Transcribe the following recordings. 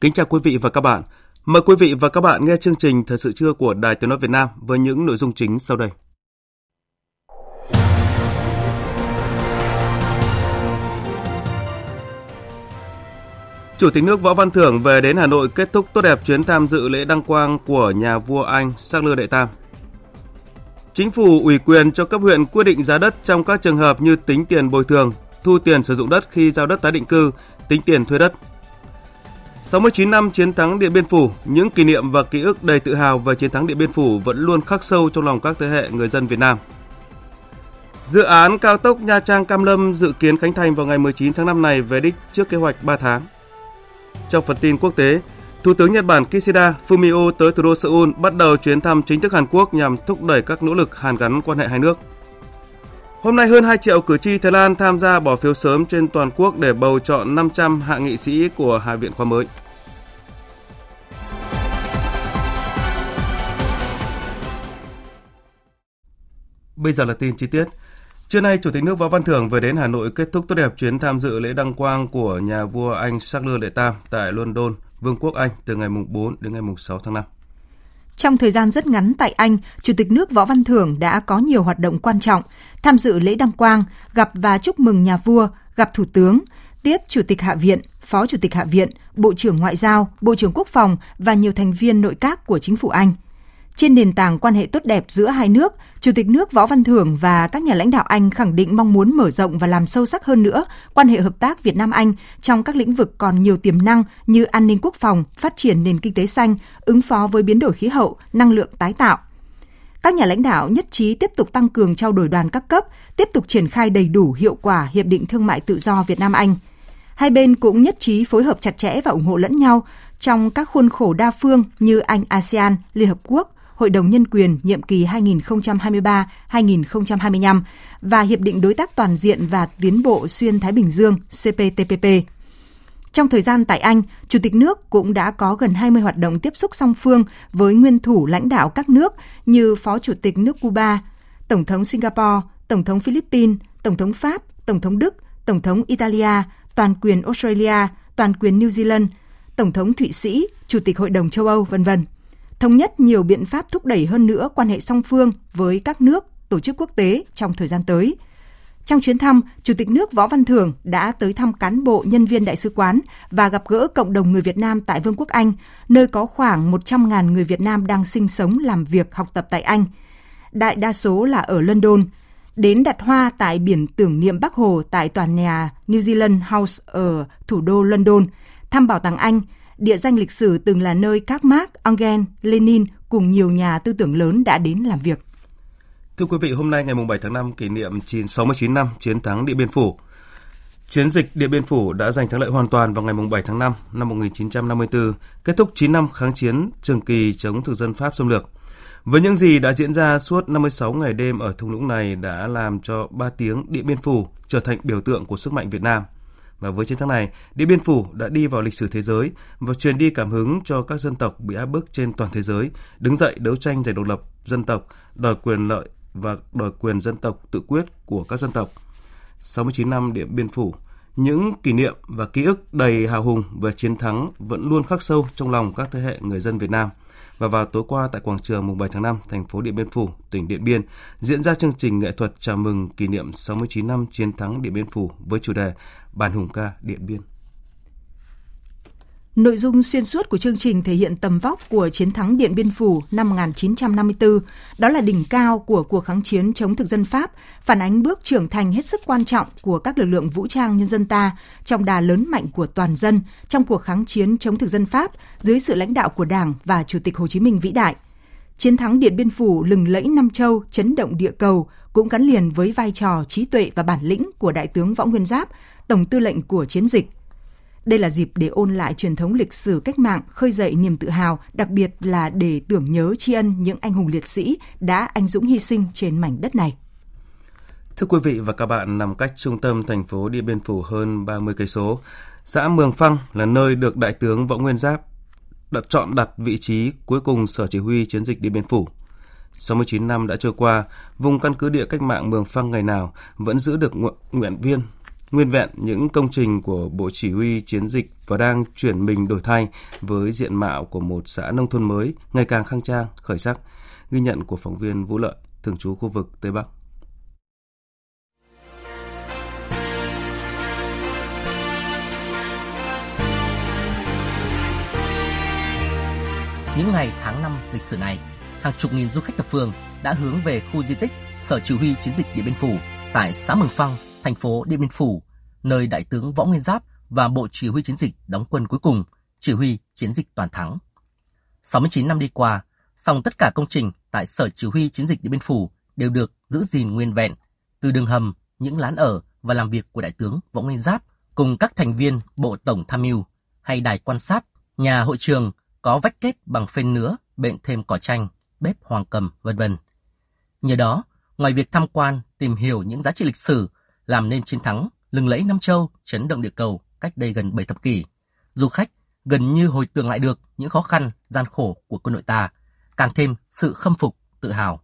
Kính chào quý vị và các bạn. Mời quý vị và các bạn nghe chương trình Thời sự trưa của Đài Tiếng nói Việt Nam với những nội dung chính sau đây. Chủ tịch nước Võ Văn Thưởng về đến Hà Nội kết thúc tốt đẹp chuyến tham dự lễ đăng quang của nhà vua Anh Charles Đệ Tam. Chính phủ ủy quyền cho cấp huyện quyết định giá đất trong các trường hợp như tính tiền bồi thường, thu tiền sử dụng đất khi giao đất tái định cư, tính tiền thuê đất, 69 năm chiến thắng Điện Biên Phủ, những kỷ niệm và ký ức đầy tự hào về chiến thắng Điện Biên Phủ vẫn luôn khắc sâu trong lòng các thế hệ người dân Việt Nam. Dự án cao tốc Nha Trang Cam Lâm dự kiến khánh thành vào ngày 19 tháng 5 này về đích trước kế hoạch 3 tháng. Trong phần tin quốc tế, Thủ tướng Nhật Bản Kishida Fumio tới thủ đô Seoul bắt đầu chuyến thăm chính thức Hàn Quốc nhằm thúc đẩy các nỗ lực hàn gắn quan hệ hai nước. Hôm nay hơn 2 triệu cử tri Thái Lan tham gia bỏ phiếu sớm trên toàn quốc để bầu chọn 500 hạ nghị sĩ của Hạ viện khóa mới. Bây giờ là tin chi tiết. Trưa nay, Chủ tịch nước Võ Văn Thưởng về đến Hà Nội kết thúc tốt đẹp chuyến tham dự lễ đăng quang của nhà vua Anh Charles Đệ Tam tại London, Vương quốc Anh từ ngày 4 đến ngày 6 tháng 5. Trong thời gian rất ngắn tại Anh, Chủ tịch nước Võ Văn Thưởng đã có nhiều hoạt động quan trọng, tham dự lễ đăng quang, gặp và chúc mừng nhà vua, gặp Thủ tướng, tiếp Chủ tịch Hạ viện, Phó Chủ tịch Hạ viện, Bộ trưởng Ngoại giao, Bộ trưởng Quốc phòng và nhiều thành viên nội các của chính phủ Anh – trên nền tảng quan hệ tốt đẹp giữa hai nước, Chủ tịch nước Võ Văn Thưởng và các nhà lãnh đạo Anh khẳng định mong muốn mở rộng và làm sâu sắc hơn nữa quan hệ hợp tác Việt Nam Anh trong các lĩnh vực còn nhiều tiềm năng như an ninh quốc phòng, phát triển nền kinh tế xanh, ứng phó với biến đổi khí hậu, năng lượng tái tạo. Các nhà lãnh đạo nhất trí tiếp tục tăng cường trao đổi đoàn các cấp, tiếp tục triển khai đầy đủ hiệu quả hiệp định thương mại tự do Việt Nam Anh. Hai bên cũng nhất trí phối hợp chặt chẽ và ủng hộ lẫn nhau trong các khuôn khổ đa phương như Anh ASEAN, Liên Hợp Quốc, Hội đồng Nhân quyền nhiệm kỳ 2023-2025 và Hiệp định Đối tác Toàn diện và Tiến bộ Xuyên Thái Bình Dương CPTPP. Trong thời gian tại Anh, Chủ tịch nước cũng đã có gần 20 hoạt động tiếp xúc song phương với nguyên thủ lãnh đạo các nước như Phó Chủ tịch nước Cuba, Tổng thống Singapore, Tổng thống Philippines, Tổng thống Pháp, Tổng thống Đức, Tổng thống Italia, toàn quyền Australia, toàn quyền New Zealand, Tổng thống Thụy Sĩ, Chủ tịch Hội đồng châu Âu, vân vân thống nhất nhiều biện pháp thúc đẩy hơn nữa quan hệ song phương với các nước, tổ chức quốc tế trong thời gian tới. Trong chuyến thăm, Chủ tịch nước Võ Văn Thưởng đã tới thăm cán bộ nhân viên đại sứ quán và gặp gỡ cộng đồng người Việt Nam tại Vương quốc Anh, nơi có khoảng 100.000 người Việt Nam đang sinh sống, làm việc, học tập tại Anh. Đại đa số là ở London. Đến đặt hoa tại biển tưởng niệm Bắc Hồ tại tòa nhà New Zealand House ở thủ đô London, thăm bảo tàng Anh, địa danh lịch sử từng là nơi các Marx, Engels, Lenin cùng nhiều nhà tư tưởng lớn đã đến làm việc. Thưa quý vị, hôm nay ngày 7 tháng 5 kỷ niệm 69 năm chiến thắng Điện Biên Phủ. Chiến dịch Điện Biên Phủ đã giành thắng lợi hoàn toàn vào ngày 7 tháng 5 năm 1954, kết thúc 9 năm kháng chiến trường kỳ chống thực dân Pháp xâm lược. Với những gì đã diễn ra suốt 56 ngày đêm ở thung lũng này đã làm cho ba tiếng Điện Biên Phủ trở thành biểu tượng của sức mạnh Việt Nam – và với chiến thắng này, Điện Biên Phủ đã đi vào lịch sử thế giới và truyền đi cảm hứng cho các dân tộc bị áp bức trên toàn thế giới đứng dậy đấu tranh giành độc lập dân tộc, đòi quyền lợi và đòi quyền dân tộc tự quyết của các dân tộc. 69 năm Điện Biên Phủ, những kỷ niệm và ký ức đầy hào hùng về chiến thắng vẫn luôn khắc sâu trong lòng các thế hệ người dân Việt Nam – và vào tối qua tại quảng trường mùng 7 tháng 5, thành phố Điện Biên Phủ, tỉnh Điện Biên, diễn ra chương trình nghệ thuật chào mừng kỷ niệm 69 năm chiến thắng Điện Biên Phủ với chủ đề bản hùng ca Điện Biên. Nội dung xuyên suốt của chương trình thể hiện tầm vóc của chiến thắng Điện Biên Phủ năm 1954, đó là đỉnh cao của cuộc kháng chiến chống thực dân Pháp, phản ánh bước trưởng thành hết sức quan trọng của các lực lượng vũ trang nhân dân ta trong đà lớn mạnh của toàn dân trong cuộc kháng chiến chống thực dân Pháp dưới sự lãnh đạo của Đảng và Chủ tịch Hồ Chí Minh vĩ đại. Chiến thắng Điện Biên Phủ lừng lẫy Nam Châu, chấn động địa cầu cũng gắn liền với vai trò trí tuệ và bản lĩnh của Đại tướng Võ Nguyên Giáp, Tổng tư lệnh của chiến dịch đây là dịp để ôn lại truyền thống lịch sử cách mạng, khơi dậy niềm tự hào, đặc biệt là để tưởng nhớ tri ân những anh hùng liệt sĩ đã anh dũng hy sinh trên mảnh đất này. Thưa quý vị và các bạn, nằm cách trung tâm thành phố Điện Biên Phủ hơn 30 cây số, xã Mường Phăng là nơi được Đại tướng Võ Nguyên Giáp đặt chọn đặt vị trí cuối cùng sở chỉ huy chiến dịch Điện Biên Phủ. 69 năm đã trôi qua, vùng căn cứ địa cách mạng Mường Phăng ngày nào vẫn giữ được nguyện viên nguyên vẹn những công trình của Bộ Chỉ huy Chiến dịch và đang chuyển mình đổi thay với diện mạo của một xã nông thôn mới ngày càng khang trang, khởi sắc. Ghi nhận của phóng viên Vũ Lợi, thường trú khu vực Tây Bắc. Những ngày tháng năm lịch sử này, hàng chục nghìn du khách thập phương đã hướng về khu di tích Sở Chỉ huy Chiến dịch Điện Biên Phủ tại xã Mường Phăng, thành phố Điện Biên Phủ, nơi Đại tướng Võ Nguyên Giáp và Bộ Chỉ huy Chiến dịch đóng quân cuối cùng, chỉ huy chiến dịch toàn thắng. 69 năm đi qua, song tất cả công trình tại Sở Chỉ huy Chiến dịch Điện Biên Phủ đều được giữ gìn nguyên vẹn, từ đường hầm, những lán ở và làm việc của Đại tướng Võ Nguyên Giáp cùng các thành viên Bộ Tổng Tham mưu hay đài quan sát, nhà hội trường có vách kết bằng phên nứa, bện thêm cỏ tranh, bếp hoàng cầm, vân vân. Nhờ đó, ngoài việc tham quan, tìm hiểu những giá trị lịch sử làm nên chiến thắng lừng lẫy Nam Châu, chấn động địa cầu cách đây gần 7 thập kỷ. Du khách gần như hồi tưởng lại được những khó khăn, gian khổ của quân đội ta, càng thêm sự khâm phục, tự hào.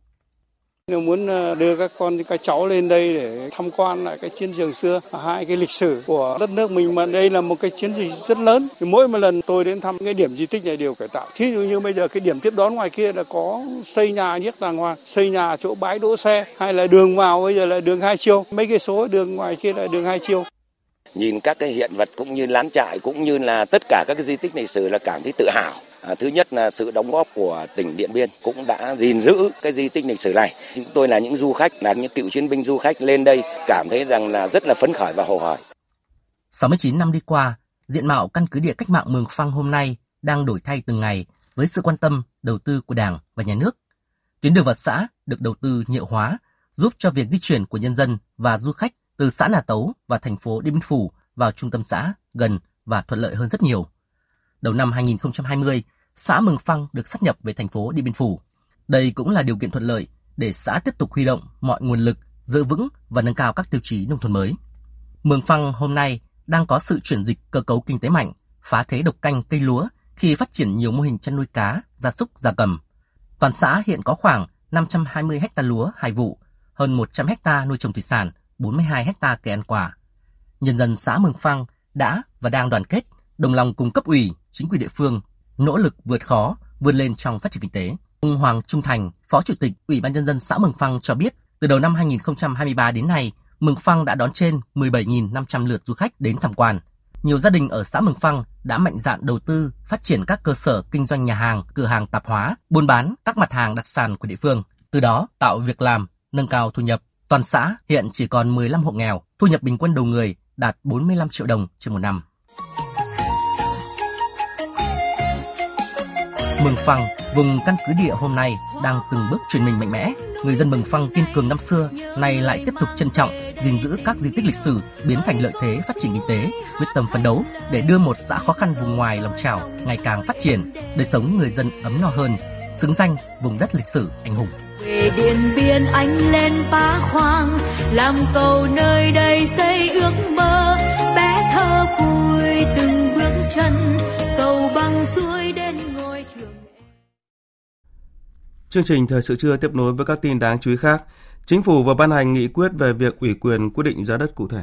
Nếu muốn ờ, đưa các con các cháu lên đây để tham quan lại cái chiến trường xưa, hai cái lịch sử của đất nước mình mà đây là một cái chiến dịch rất lớn. Thì mỗi một lần tôi đến thăm cái điểm di tích này đều cải tạo. Thí dụ như bây giờ cái điểm tiếp đón ngoài kia là có xây nhà nhất đàng hoàng, xây nhà chỗ bãi đỗ xe hay là đường vào bây giờ là đường hai chiều, mấy cái số đường ngoài kia là đường hai chiều nhìn các cái hiện vật cũng như lán trại cũng như là tất cả các cái di tích lịch sử là cảm thấy tự hào À, thứ nhất là sự đóng góp của tỉnh Điện Biên cũng đã gìn giữ cái di tích lịch sử này. Chúng tôi là những du khách, là những cựu chiến binh du khách lên đây cảm thấy rằng là rất là phấn khởi và hồ hởi. 69 năm đi qua, diện mạo căn cứ địa cách mạng Mường Phăng hôm nay đang đổi thay từng ngày với sự quan tâm, đầu tư của Đảng và Nhà nước. Tuyến đường vào xã được đầu tư nhựa hóa, giúp cho việc di chuyển của nhân dân và du khách từ xã Nà Tấu và thành phố Điện Biên Phủ vào trung tâm xã gần và thuận lợi hơn rất nhiều. Đầu năm 2020, xã Mường Phăng được sát nhập về thành phố Điện Biên Phủ. Đây cũng là điều kiện thuận lợi để xã tiếp tục huy động mọi nguồn lực, giữ vững và nâng cao các tiêu chí nông thôn mới. Mường Phăng hôm nay đang có sự chuyển dịch cơ cấu kinh tế mạnh, phá thế độc canh cây lúa khi phát triển nhiều mô hình chăn nuôi cá, gia súc, gia cầm. Toàn xã hiện có khoảng 520 ha lúa hai vụ, hơn 100 ha nuôi trồng thủy sản, 42 ha cây ăn quả. Nhân dân xã Mường Phăng đã và đang đoàn kết, đồng lòng cùng cấp ủy, chính quyền địa phương nỗ lực vượt khó, vươn lên trong phát triển kinh tế. Ông Hoàng Trung Thành, Phó Chủ tịch Ủy ban nhân dân xã Mường Phăng cho biết, từ đầu năm 2023 đến nay, Mường Phăng đã đón trên 17.500 lượt du khách đến tham quan. Nhiều gia đình ở xã Mường Phăng đã mạnh dạn đầu tư phát triển các cơ sở kinh doanh nhà hàng, cửa hàng tạp hóa, buôn bán các mặt hàng đặc sản của địa phương, từ đó tạo việc làm, nâng cao thu nhập. Toàn xã hiện chỉ còn 15 hộ nghèo, thu nhập bình quân đầu người đạt 45 triệu đồng trên một năm. Mường Phăng, vùng căn cứ địa hôm nay đang từng bước chuyển mình mạnh mẽ. Người dân Mường Phăng kiên cường năm xưa, nay lại tiếp tục trân trọng, gìn giữ các di tích lịch sử, biến thành lợi thế phát triển kinh tế, quyết tâm phấn đấu để đưa một xã khó khăn vùng ngoài lòng trào ngày càng phát triển, đời sống người dân ấm no hơn, xứng danh vùng đất lịch sử anh hùng. Về Điện Biên anh lên bá khoang, làm cầu nơi đây xây ước mơ, bé thơ vui từng bước chân, cầu băng suối Chương trình Thời sự trưa tiếp nối với các tin đáng chú ý khác. Chính phủ vừa ban hành nghị quyết về việc ủy quyền quyết định giá đất cụ thể.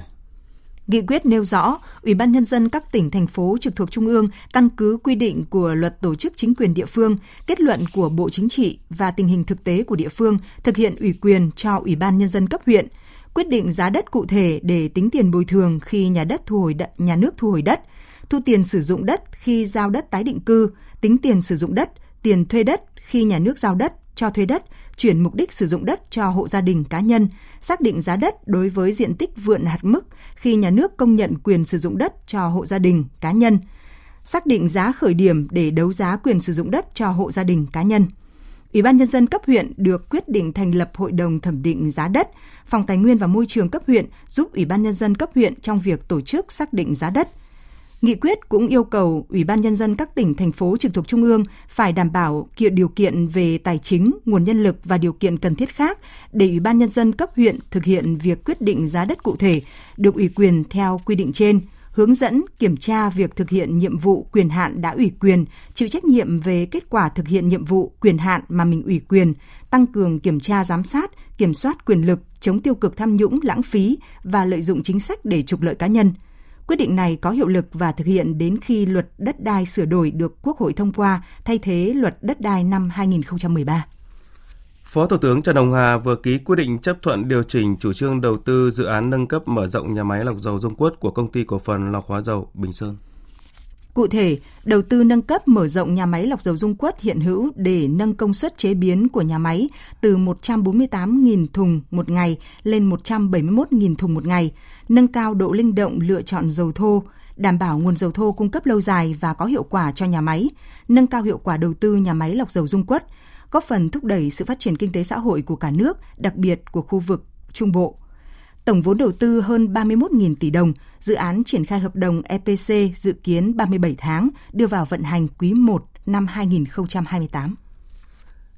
Nghị quyết nêu rõ, Ủy ban Nhân dân các tỉnh, thành phố trực thuộc Trung ương căn cứ quy định của luật tổ chức chính quyền địa phương, kết luận của Bộ Chính trị và tình hình thực tế của địa phương thực hiện ủy quyền cho Ủy ban Nhân dân cấp huyện, quyết định giá đất cụ thể để tính tiền bồi thường khi nhà đất thu hồi đất, nhà nước thu hồi đất, thu tiền sử dụng đất khi giao đất tái định cư, tính tiền sử dụng đất, tiền thuê đất khi nhà nước giao đất, cho thuê đất, chuyển mục đích sử dụng đất cho hộ gia đình cá nhân, xác định giá đất đối với diện tích vượn hạt mức khi nhà nước công nhận quyền sử dụng đất cho hộ gia đình cá nhân, xác định giá khởi điểm để đấu giá quyền sử dụng đất cho hộ gia đình cá nhân. Ủy ban nhân dân cấp huyện được quyết định thành lập hội đồng thẩm định giá đất, Phòng Tài nguyên và Môi trường cấp huyện giúp Ủy ban nhân dân cấp huyện trong việc tổ chức xác định giá đất. Nghị quyết cũng yêu cầu Ủy ban nhân dân các tỉnh thành phố trực thuộc trung ương phải đảm bảo kiện điều kiện về tài chính, nguồn nhân lực và điều kiện cần thiết khác để Ủy ban nhân dân cấp huyện thực hiện việc quyết định giá đất cụ thể được ủy quyền theo quy định trên hướng dẫn kiểm tra việc thực hiện nhiệm vụ quyền hạn đã ủy quyền, chịu trách nhiệm về kết quả thực hiện nhiệm vụ quyền hạn mà mình ủy quyền, tăng cường kiểm tra giám sát, kiểm soát quyền lực, chống tiêu cực tham nhũng, lãng phí và lợi dụng chính sách để trục lợi cá nhân. Quyết định này có hiệu lực và thực hiện đến khi luật đất đai sửa đổi được Quốc hội thông qua thay thế luật đất đai năm 2013. Phó Thủ tướng Trần Hồng Hà vừa ký quyết định chấp thuận điều chỉnh chủ trương đầu tư dự án nâng cấp mở rộng nhà máy lọc dầu Dung Quất của công ty cổ phần lọc hóa dầu Bình Sơn. Cụ thể, đầu tư nâng cấp mở rộng nhà máy lọc dầu Dung Quất hiện hữu để nâng công suất chế biến của nhà máy từ 148.000 thùng một ngày lên 171.000 thùng một ngày, nâng cao độ linh động lựa chọn dầu thô, đảm bảo nguồn dầu thô cung cấp lâu dài và có hiệu quả cho nhà máy, nâng cao hiệu quả đầu tư nhà máy lọc dầu Dung Quất, góp phần thúc đẩy sự phát triển kinh tế xã hội của cả nước, đặc biệt của khu vực Trung Bộ. Tổng vốn đầu tư hơn 31.000 tỷ đồng, dự án triển khai hợp đồng EPC dự kiến 37 tháng, đưa vào vận hành quý 1 năm 2028.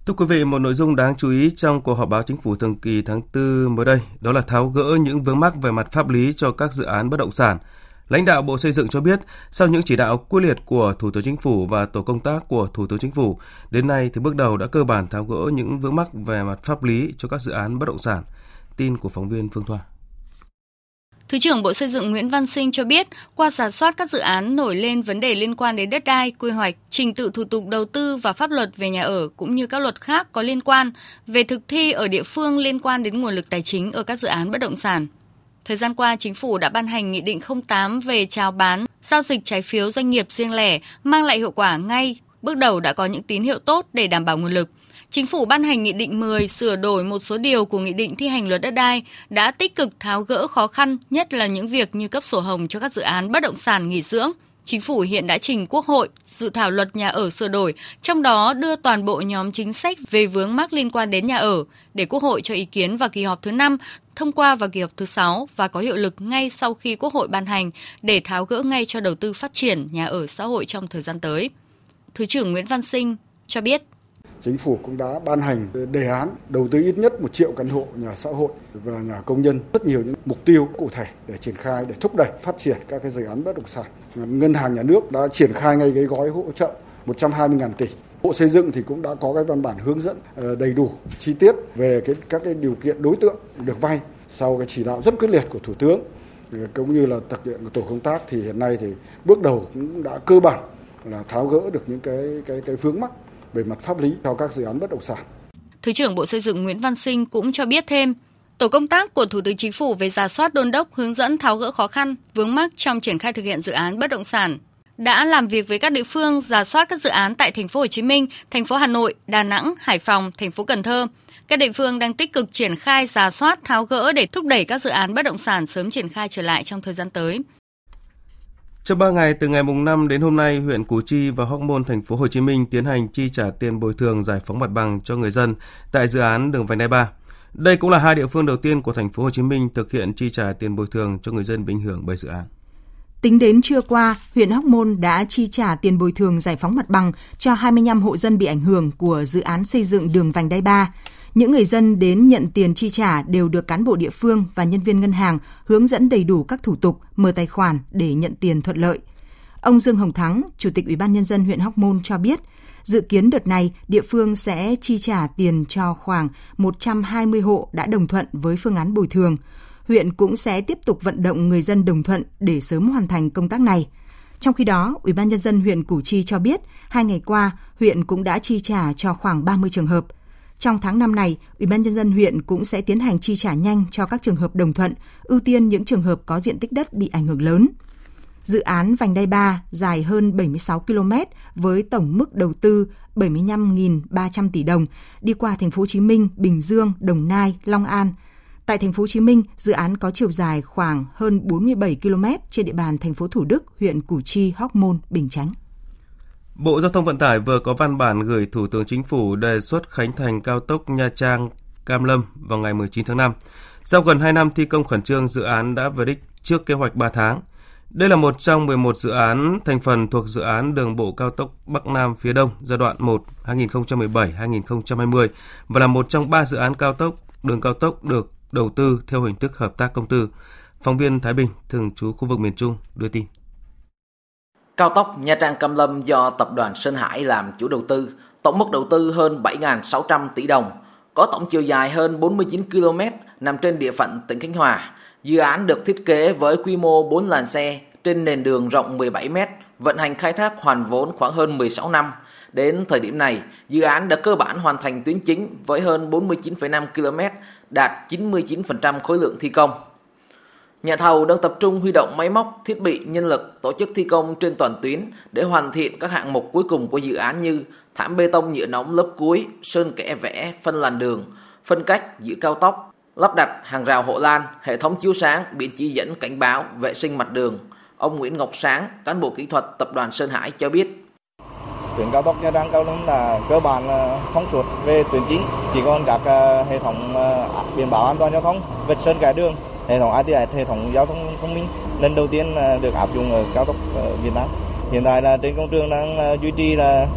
Thưa quý vị, một nội dung đáng chú ý trong cuộc họp báo chính phủ thường kỳ tháng 4 mới đây, đó là tháo gỡ những vướng mắc về mặt pháp lý cho các dự án bất động sản – Lãnh đạo Bộ Xây dựng cho biết, sau những chỉ đạo quyết liệt của Thủ tướng Chính phủ và tổ công tác của Thủ tướng Chính phủ, đến nay thì bước đầu đã cơ bản tháo gỡ những vướng mắc về mặt pháp lý cho các dự án bất động sản. Tin của phóng viên Phương Thoa. Thứ trưởng Bộ Xây dựng Nguyễn Văn Sinh cho biết, qua giả soát các dự án nổi lên vấn đề liên quan đến đất đai, quy hoạch, trình tự thủ tục đầu tư và pháp luật về nhà ở cũng như các luật khác có liên quan về thực thi ở địa phương liên quan đến nguồn lực tài chính ở các dự án bất động sản. Thời gian qua, chính phủ đã ban hành Nghị định 08 về chào bán, giao dịch trái phiếu doanh nghiệp riêng lẻ, mang lại hiệu quả ngay, bước đầu đã có những tín hiệu tốt để đảm bảo nguồn lực. Chính phủ ban hành Nghị định 10 sửa đổi một số điều của Nghị định thi hành luật đất đai đã tích cực tháo gỡ khó khăn, nhất là những việc như cấp sổ hồng cho các dự án bất động sản nghỉ dưỡng, Chính phủ hiện đã trình Quốc hội dự thảo luật nhà ở sửa đổi, trong đó đưa toàn bộ nhóm chính sách về vướng mắc liên quan đến nhà ở để Quốc hội cho ý kiến vào kỳ họp thứ 5, thông qua vào kỳ họp thứ 6 và có hiệu lực ngay sau khi Quốc hội ban hành để tháo gỡ ngay cho đầu tư phát triển nhà ở xã hội trong thời gian tới. Thứ trưởng Nguyễn Văn Sinh cho biết Chính phủ cũng đã ban hành đề án đầu tư ít nhất một triệu căn hộ nhà xã hội và nhà công nhân. Rất nhiều những mục tiêu cụ thể để triển khai, để thúc đẩy phát triển các cái dự án bất động sản. Ngân hàng nhà nước đã triển khai ngay cái gói hỗ trợ 120.000 tỷ. Bộ Xây dựng thì cũng đã có cái văn bản hướng dẫn ờ, đầy đủ chi tiết về cái các cái điều kiện đối tượng được vay sau cái chỉ đạo rất quyết liệt của Thủ tướng ờ, cũng như là thực hiện của tổ công tác thì hiện nay thì bước đầu cũng đã cơ bản là tháo gỡ được những cái cái cái vướng mắc về mặt pháp lý cho các dự án bất động sản. Thứ trưởng Bộ Xây dựng Nguyễn Văn Sinh cũng cho biết thêm, Tổ công tác của Thủ tướng Chính phủ về giả soát đôn đốc hướng dẫn tháo gỡ khó khăn, vướng mắc trong triển khai thực hiện dự án bất động sản đã làm việc với các địa phương giả soát các dự án tại thành phố Hồ Chí Minh, thành phố Hà Nội, Đà Nẵng, Hải Phòng, thành phố Cần Thơ. Các địa phương đang tích cực triển khai giả soát tháo gỡ để thúc đẩy các dự án bất động sản sớm triển khai trở lại trong thời gian tới. Trong 3 ngày từ ngày mùng 5 đến hôm nay, huyện Củ Chi và Hóc Môn thành phố Hồ Chí Minh tiến hành chi trả tiền bồi thường giải phóng mặt bằng cho người dân tại dự án đường vành đai 3. Đây cũng là hai địa phương đầu tiên của thành phố Hồ Chí Minh thực hiện chi trả tiền bồi thường cho người dân bị ảnh hưởng bởi dự án. Tính đến trưa qua, huyện Hóc Môn đã chi trả tiền bồi thường giải phóng mặt bằng cho 25 hộ dân bị ảnh hưởng của dự án xây dựng đường vành đai 3. Những người dân đến nhận tiền chi trả đều được cán bộ địa phương và nhân viên ngân hàng hướng dẫn đầy đủ các thủ tục mở tài khoản để nhận tiền thuận lợi. Ông Dương Hồng Thắng, Chủ tịch Ủy ban nhân dân huyện Hóc Môn cho biết, dự kiến đợt này địa phương sẽ chi trả tiền cho khoảng 120 hộ đã đồng thuận với phương án bồi thường. Huyện cũng sẽ tiếp tục vận động người dân đồng thuận để sớm hoàn thành công tác này. Trong khi đó, Ủy ban nhân dân huyện Củ Chi cho biết, hai ngày qua, huyện cũng đã chi trả cho khoảng 30 trường hợp – trong tháng năm này, Ủy ban nhân dân huyện cũng sẽ tiến hành chi trả nhanh cho các trường hợp đồng thuận, ưu tiên những trường hợp có diện tích đất bị ảnh hưởng lớn. Dự án vành đai 3 dài hơn 76 km với tổng mức đầu tư 75.300 tỷ đồng đi qua thành phố Hồ Chí Minh, Bình Dương, Đồng Nai, Long An. Tại thành phố Hồ Chí Minh, dự án có chiều dài khoảng hơn 47 km trên địa bàn thành phố Thủ Đức, huyện Củ Chi, Hóc Môn, Bình Chánh. Bộ Giao thông Vận tải vừa có văn bản gửi Thủ tướng Chính phủ đề xuất khánh thành cao tốc Nha Trang Cam Lâm vào ngày 19 tháng 5. Sau gần 2 năm thi công khẩn trương, dự án đã về đích trước kế hoạch 3 tháng. Đây là một trong 11 dự án thành phần thuộc dự án đường bộ cao tốc Bắc Nam phía Đông giai đoạn 1 2017-2020 và là một trong 3 dự án cao tốc đường cao tốc được đầu tư theo hình thức hợp tác công tư. Phóng viên Thái Bình, thường trú khu vực miền Trung, đưa tin. Cao tốc Nha Trang Cam Lâm do Tập đoàn Sơn Hải làm chủ đầu tư, tổng mức đầu tư hơn 7.600 tỷ đồng, có tổng chiều dài hơn 49 km nằm trên địa phận tỉnh Khánh Hòa. Dự án được thiết kế với quy mô 4 làn xe trên nền đường rộng 17 m, vận hành khai thác hoàn vốn khoảng hơn 16 năm. Đến thời điểm này, dự án đã cơ bản hoàn thành tuyến chính với hơn 49,5 km, đạt 99% khối lượng thi công. Nhà thầu đang tập trung huy động máy móc, thiết bị, nhân lực tổ chức thi công trên toàn tuyến để hoàn thiện các hạng mục cuối cùng của dự án như thảm bê tông nhựa nóng lớp cuối, sơn kẽ vẽ, phân làn đường, phân cách giữa cao tốc, lắp đặt hàng rào hộ lan, hệ thống chiếu sáng, biển chỉ dẫn cảnh báo, vệ sinh mặt đường. Ông Nguyễn Ngọc Sáng, cán bộ kỹ thuật tập đoàn Sơn Hải cho biết. Tuyến cao tốc Nha Trang Cao lãnh là cơ bản thông suốt về tuyến chính, chỉ còn các ờ, hệ thống ờ, biển báo an toàn giao thông, vạch sơn kẻ đường, hệ thống ITS, hệ thống giao thông thông minh lần đầu tiên được áp dụng ở cao tốc ờ, Việt Nam. Hiện tại là trên công trường đang ờ, duy trì là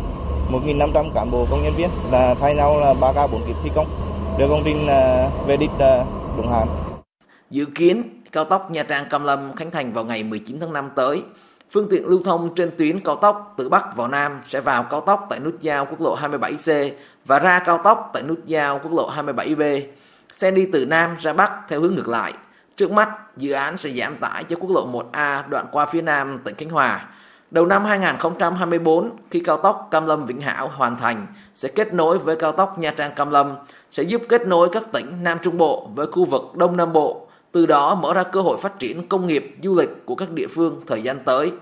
1.500 cán bộ công nhân viên là thay nhau là 3 ca 4 kịp thi công đưa công trình ờ, về đích đúng hạn. Dự kiến cao tốc Nha Trang Cam Lâm khánh thành vào ngày 19 tháng 5 tới. Phương tiện lưu thông trên tuyến cao tốc từ Bắc vào Nam sẽ vào cao tốc tại nút giao quốc lộ 27C và ra cao tốc tại nút giao quốc lộ 27B. Xe đi từ Nam ra Bắc theo hướng ngược lại. Trước mắt, dự án sẽ giảm tải cho quốc lộ 1A đoạn qua phía Nam tỉnh Khánh Hòa. Đầu năm 2024, khi cao tốc Cam Lâm Vĩnh Hảo hoàn thành, sẽ kết nối với cao tốc Nha Trang Cam Lâm, sẽ giúp kết nối các tỉnh Nam Trung Bộ với khu vực Đông Nam Bộ, từ đó mở ra cơ hội phát triển công nghiệp, du lịch của các địa phương thời gian tới.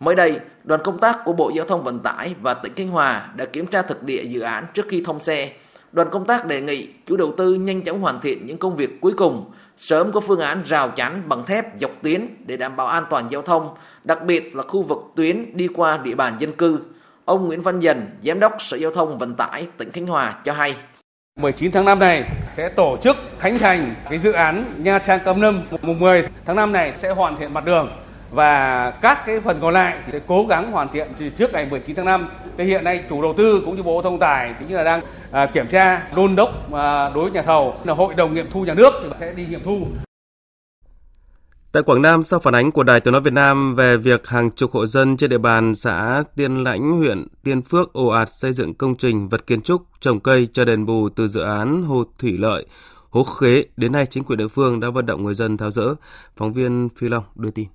Mới đây, đoàn công tác của Bộ Giao thông Vận tải và tỉnh Khánh Hòa đã kiểm tra thực địa dự án trước khi thông xe. Đoàn công tác đề nghị chủ đầu tư nhanh chóng hoàn thiện những công việc cuối cùng, sớm có phương án rào chắn bằng thép dọc tuyến để đảm bảo an toàn giao thông, đặc biệt là khu vực tuyến đi qua địa bàn dân cư. Ông Nguyễn Văn Dần, Giám đốc Sở Giao thông Vận tải tỉnh Khánh Hòa cho hay. 19 tháng 5 này sẽ tổ chức khánh thành cái dự án Nha Trang Cam Lâm. Mùng 10 tháng 5 này sẽ hoàn thiện mặt đường và các cái phần còn lại thì sẽ cố gắng hoàn thiện trước ngày 19 tháng 5. Thì hiện nay chủ đầu tư cũng như Bộ Thông tải thì như là đang à, kiểm tra đôn đốc à, đối với nhà thầu là hội đồng nghiệm thu nhà nước thì sẽ đi nghiệm thu. Tại Quảng Nam, sau phản ánh của Đài Tiếng Nói Việt Nam về việc hàng chục hộ dân trên địa bàn xã Tiên Lãnh, huyện Tiên Phước ồ ạt xây dựng công trình vật kiến trúc, trồng cây cho đền bù từ dự án hồ thủy lợi, hố khế, đến nay chính quyền địa phương đã vận động người dân tháo rỡ. Phóng viên Phi Long đưa tin.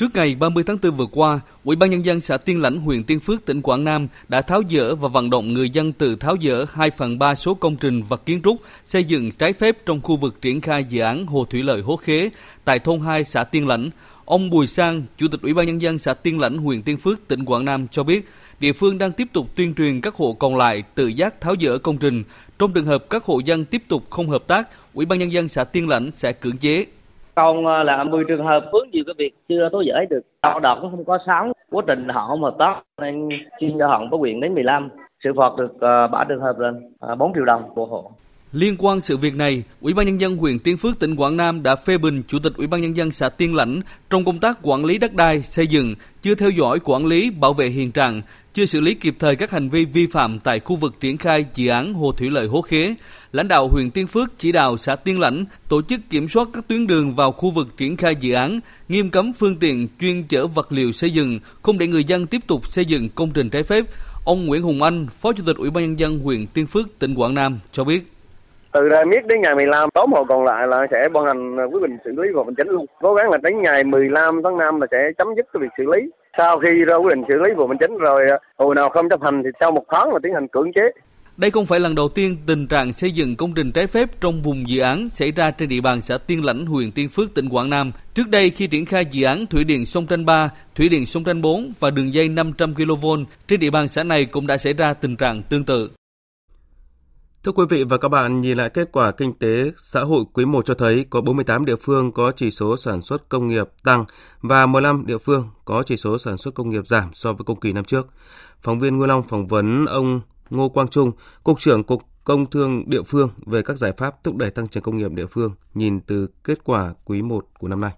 Trước ngày 30 tháng 4 vừa qua, Ủy ban nhân dân xã Tiên Lãnh, huyện Tiên Phước, tỉnh Quảng Nam đã tháo dỡ và vận động người dân tự tháo dỡ 2 phần 3 số công trình và kiến trúc xây dựng trái phép trong khu vực triển khai dự án hồ thủy lợi Hố Khế tại thôn 2 xã Tiên Lãnh. Ông Bùi Sang, Chủ tịch Ủy ban nhân dân xã Tiên Lãnh, huyện Tiên Phước, tỉnh Quảng Nam cho biết, địa phương đang tiếp tục tuyên truyền các hộ còn lại tự giác tháo dỡ công trình. Trong trường hợp các hộ dân tiếp tục không hợp tác, Ủy ban nhân dân xã Tiên Lãnh sẽ cưỡng chế còn ờ, là 10 trường hợp vướng nhiều cái việc chưa tố giải được. Tạo đợt cũng không có sóng quá trình họ không hợp tác nên xin cho họ có quyền đến 15 sự phạt được ờ, bả trường hợp lên ờ, 4 triệu đồng của hộ Liên quan sự việc này, Ủy ban nhân dân huyện Tiên Phước tỉnh Quảng Nam đã phê bình Chủ tịch Ủy ban nhân dân xã Tiên Lãnh trong công tác quản lý đất đai, xây dựng, chưa theo dõi quản lý, bảo vệ hiện trạng, chưa xử lý kịp thời các hành vi vi phạm tại khu vực triển khai dự án hồ thủy lợi Hố Khế. Lãnh đạo huyện Tiên Phước chỉ đạo xã Tiên Lãnh tổ chức kiểm soát các tuyến đường vào khu vực triển khai dự án, nghiêm cấm phương tiện chuyên chở vật liệu xây dựng, không để người dân tiếp tục xây dựng công trình trái phép. Ông Nguyễn Hùng Anh, Phó Chủ tịch Ủy ban nhân dân huyện Tiên Phước, tỉnh Quảng Nam cho biết từ ra miết đến ngày 15 tóm hồ còn lại là sẽ ban hành à, quyết định xử lý và hành chính luôn cố gắng là đến ngày 15 tháng 5 là sẽ chấm dứt cái việc xử lý sau khi ra quyết định xử lý vụ hành chính rồi à, hồi nào không chấp hành thì sau một tháng là tiến hành cưỡng chế Đây không phải lần đầu tiên tình trạng xây dựng công trình trái phép trong vùng dự án xảy ra trên địa bàn xã Tiên Lãnh, huyện Tiên Phước, tỉnh Quảng Nam. Trước đây khi triển khai dự án Thủy điện sông Tranh 3, Thủy điện sông Tranh 4 và đường dây 500 kV trên địa bàn xã này cũng đã xảy ra tình trạng tương tự. Thưa quý vị và các bạn, nhìn lại kết quả kinh tế xã hội quý 1 cho thấy có 48 địa phương có chỉ số sản xuất công nghiệp tăng và 15 địa phương có chỉ số sản xuất công nghiệp giảm so với cùng kỳ năm trước. Phóng viên Nguyên Long phỏng vấn ông Ngô Quang Trung, Cục trưởng Cục Công Thương địa phương về các giải pháp thúc đẩy tăng trưởng công nghiệp địa phương nhìn từ kết quả quý 1 của năm nay.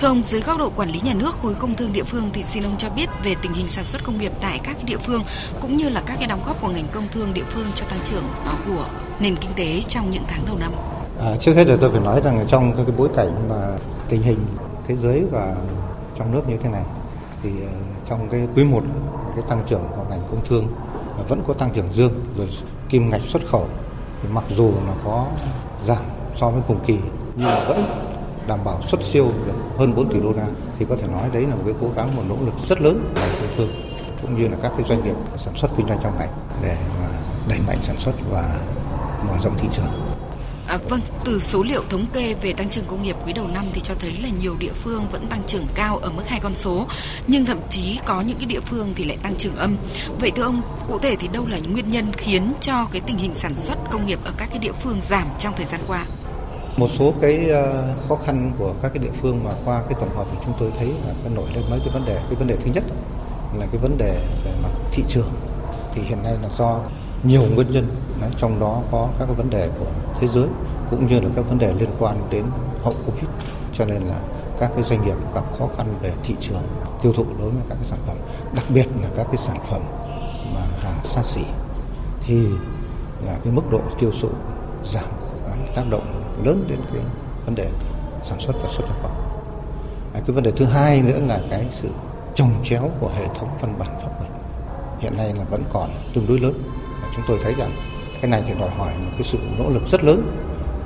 Thưa ông, dưới góc độ quản lý nhà nước khối công thương địa phương thì xin ông cho biết về tình hình sản xuất công nghiệp tại các địa phương cũng như là các cái đóng góp của ngành công thương địa phương cho tăng trưởng của nền kinh tế trong những tháng đầu năm. À, trước hết là tôi phải nói rằng trong cái bối cảnh mà tình hình thế giới và trong nước như thế này thì à, trong cái quý 1 cái tăng trưởng của ngành công thương vẫn có tăng trưởng dương rồi kim ngạch xuất khẩu thì mặc dù nó có giảm so với cùng kỳ nhưng mà vẫn đảm bảo xuất siêu được hơn 4 tỷ đô la thì có thể nói đấy là một cái cố gắng một nỗ lực rất lớn của ngành công thương cũng như là các cái doanh nghiệp sản xuất kinh doanh trong ngành để mà đẩy mạnh sản xuất và mở rộng thị trường. À, vâng, từ số liệu thống kê về tăng trưởng công nghiệp quý đầu năm thì cho thấy là nhiều địa phương vẫn tăng trưởng cao ở mức hai con số, nhưng thậm chí có những cái địa phương thì lại tăng trưởng âm. Vậy thưa ông, cụ thể thì đâu là những nguyên nhân khiến cho cái tình hình sản xuất công nghiệp ở các cái địa phương giảm trong thời gian qua? Một số cái ờ, khó khăn của các cái địa phương mà qua cái tổng hợp thì chúng tôi thấy là nó nổi lên mấy cái vấn đề. Cái vấn đề thứ nhất là cái vấn đề về mặt thị trường thì hiện nay là do nhiều nguyên nhân trong đó có các cái vấn đề của thế giới cũng như là các vấn đề liên quan đến hậu covid cho nên là các cái doanh nghiệp gặp khó khăn về thị trường, tiêu thụ đối với các cái sản phẩm, đặc biệt là các cái sản phẩm mà hàng xa xỉ, thì là cái mức độ tiêu thụ giảm tác động lớn đến cái vấn đề sản xuất và xuất nhập khẩu. À, cái vấn đề thứ hai nữa là cái sự trồng chéo của hệ thống văn bản pháp luật hiện nay là vẫn còn tương đối lớn và chúng tôi thấy rằng cái này thì đòi hỏi một cái sự nỗ lực rất lớn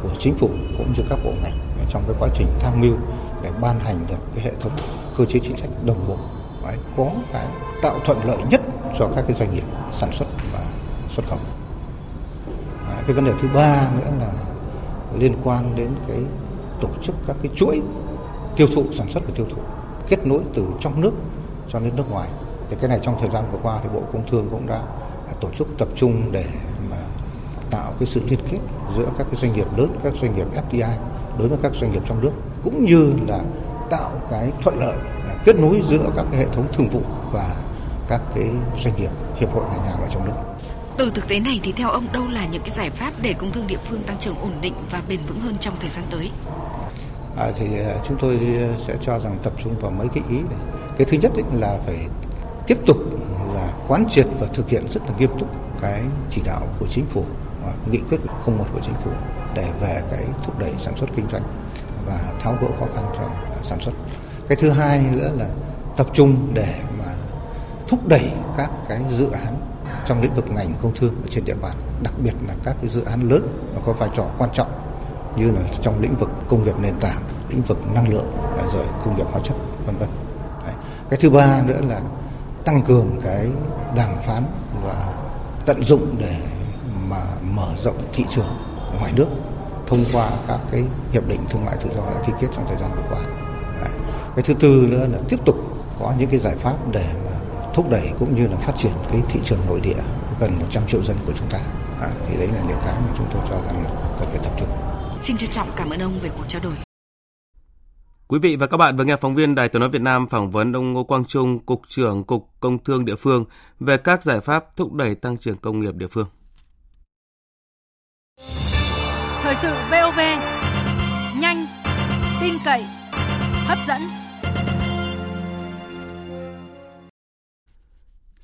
của chính phủ cũng như các bộ ngành trong cái quá trình tham mưu để ban hành được cái hệ thống cơ chế chính sách đồng bộ phải có cái tạo thuận lợi nhất cho các cái doanh nghiệp sản xuất và xuất khẩu. À, cái vấn đề thứ ba nữa là liên quan đến cái tổ chức các cái chuỗi tiêu thụ, sản xuất và tiêu thụ, kết nối từ trong nước cho đến nước ngoài. Thì cái này trong thời gian vừa qua thì bộ công thương cũng đã tổ chức tập trung để mà tạo cái sự liên kết giữa các cái doanh nghiệp lớn, các doanh nghiệp FDI đối với các doanh nghiệp trong nước, cũng như là tạo cái thuận lợi là kết nối giữa các cái hệ thống thương vụ và các cái doanh nghiệp, hiệp hội ngành hàng ở trong nước từ thực tế này thì theo ông đâu là những cái giải pháp để công thương địa phương tăng trưởng ổn định và bền vững hơn trong thời gian tới? À, thì à, chúng tôi à, sẽ cho rằng tập trung vào mấy cái ý này. Cái thứ nhất là phải tiếp tục là quán triệt và thực hiện rất là nghiêm túc cái chỉ đạo của chính phủ và nghị quyết 01 của chính phủ để về cái thúc đẩy sản xuất kinh doanh và tháo gỡ khó khăn cho sản xuất. Cái thứ hai nữa là tập trung để mà thúc đẩy các cái dự án trong lĩnh vực ngành công thương ở trên địa bàn, đặc biệt là các cái dự án lớn và có vai trò quan trọng như là trong lĩnh vực công nghiệp nền tảng, lĩnh vực năng lượng rồi công nghiệp hóa chất vân vân. Cái thứ ba nữa là tăng cường cái đàm phán và tận dụng để mà mở rộng thị trường ngoài nước thông qua các cái hiệp định thương mại tự do đã ký kết trong thời gian vừa qua. Đấy. Cái thứ tư nữa là tiếp tục có những cái giải pháp để thúc đẩy cũng như là phát triển cái thị trường nội địa gần 100 triệu dân của chúng ta. À, thì đấy là những cái mà chúng tôi cho rằng cần phải tập trung. Xin trân trọng cảm ơn ông về cuộc trao đổi. Quý vị và các bạn vừa nghe phóng viên Đài Tiếng nói Việt Nam phỏng vấn ông Ngô Quang Trung, cục trưởng Cục Công Thương địa phương về các giải pháp thúc đẩy tăng trưởng công nghiệp địa phương. Thời sự VOV nhanh, tin cậy, hấp dẫn.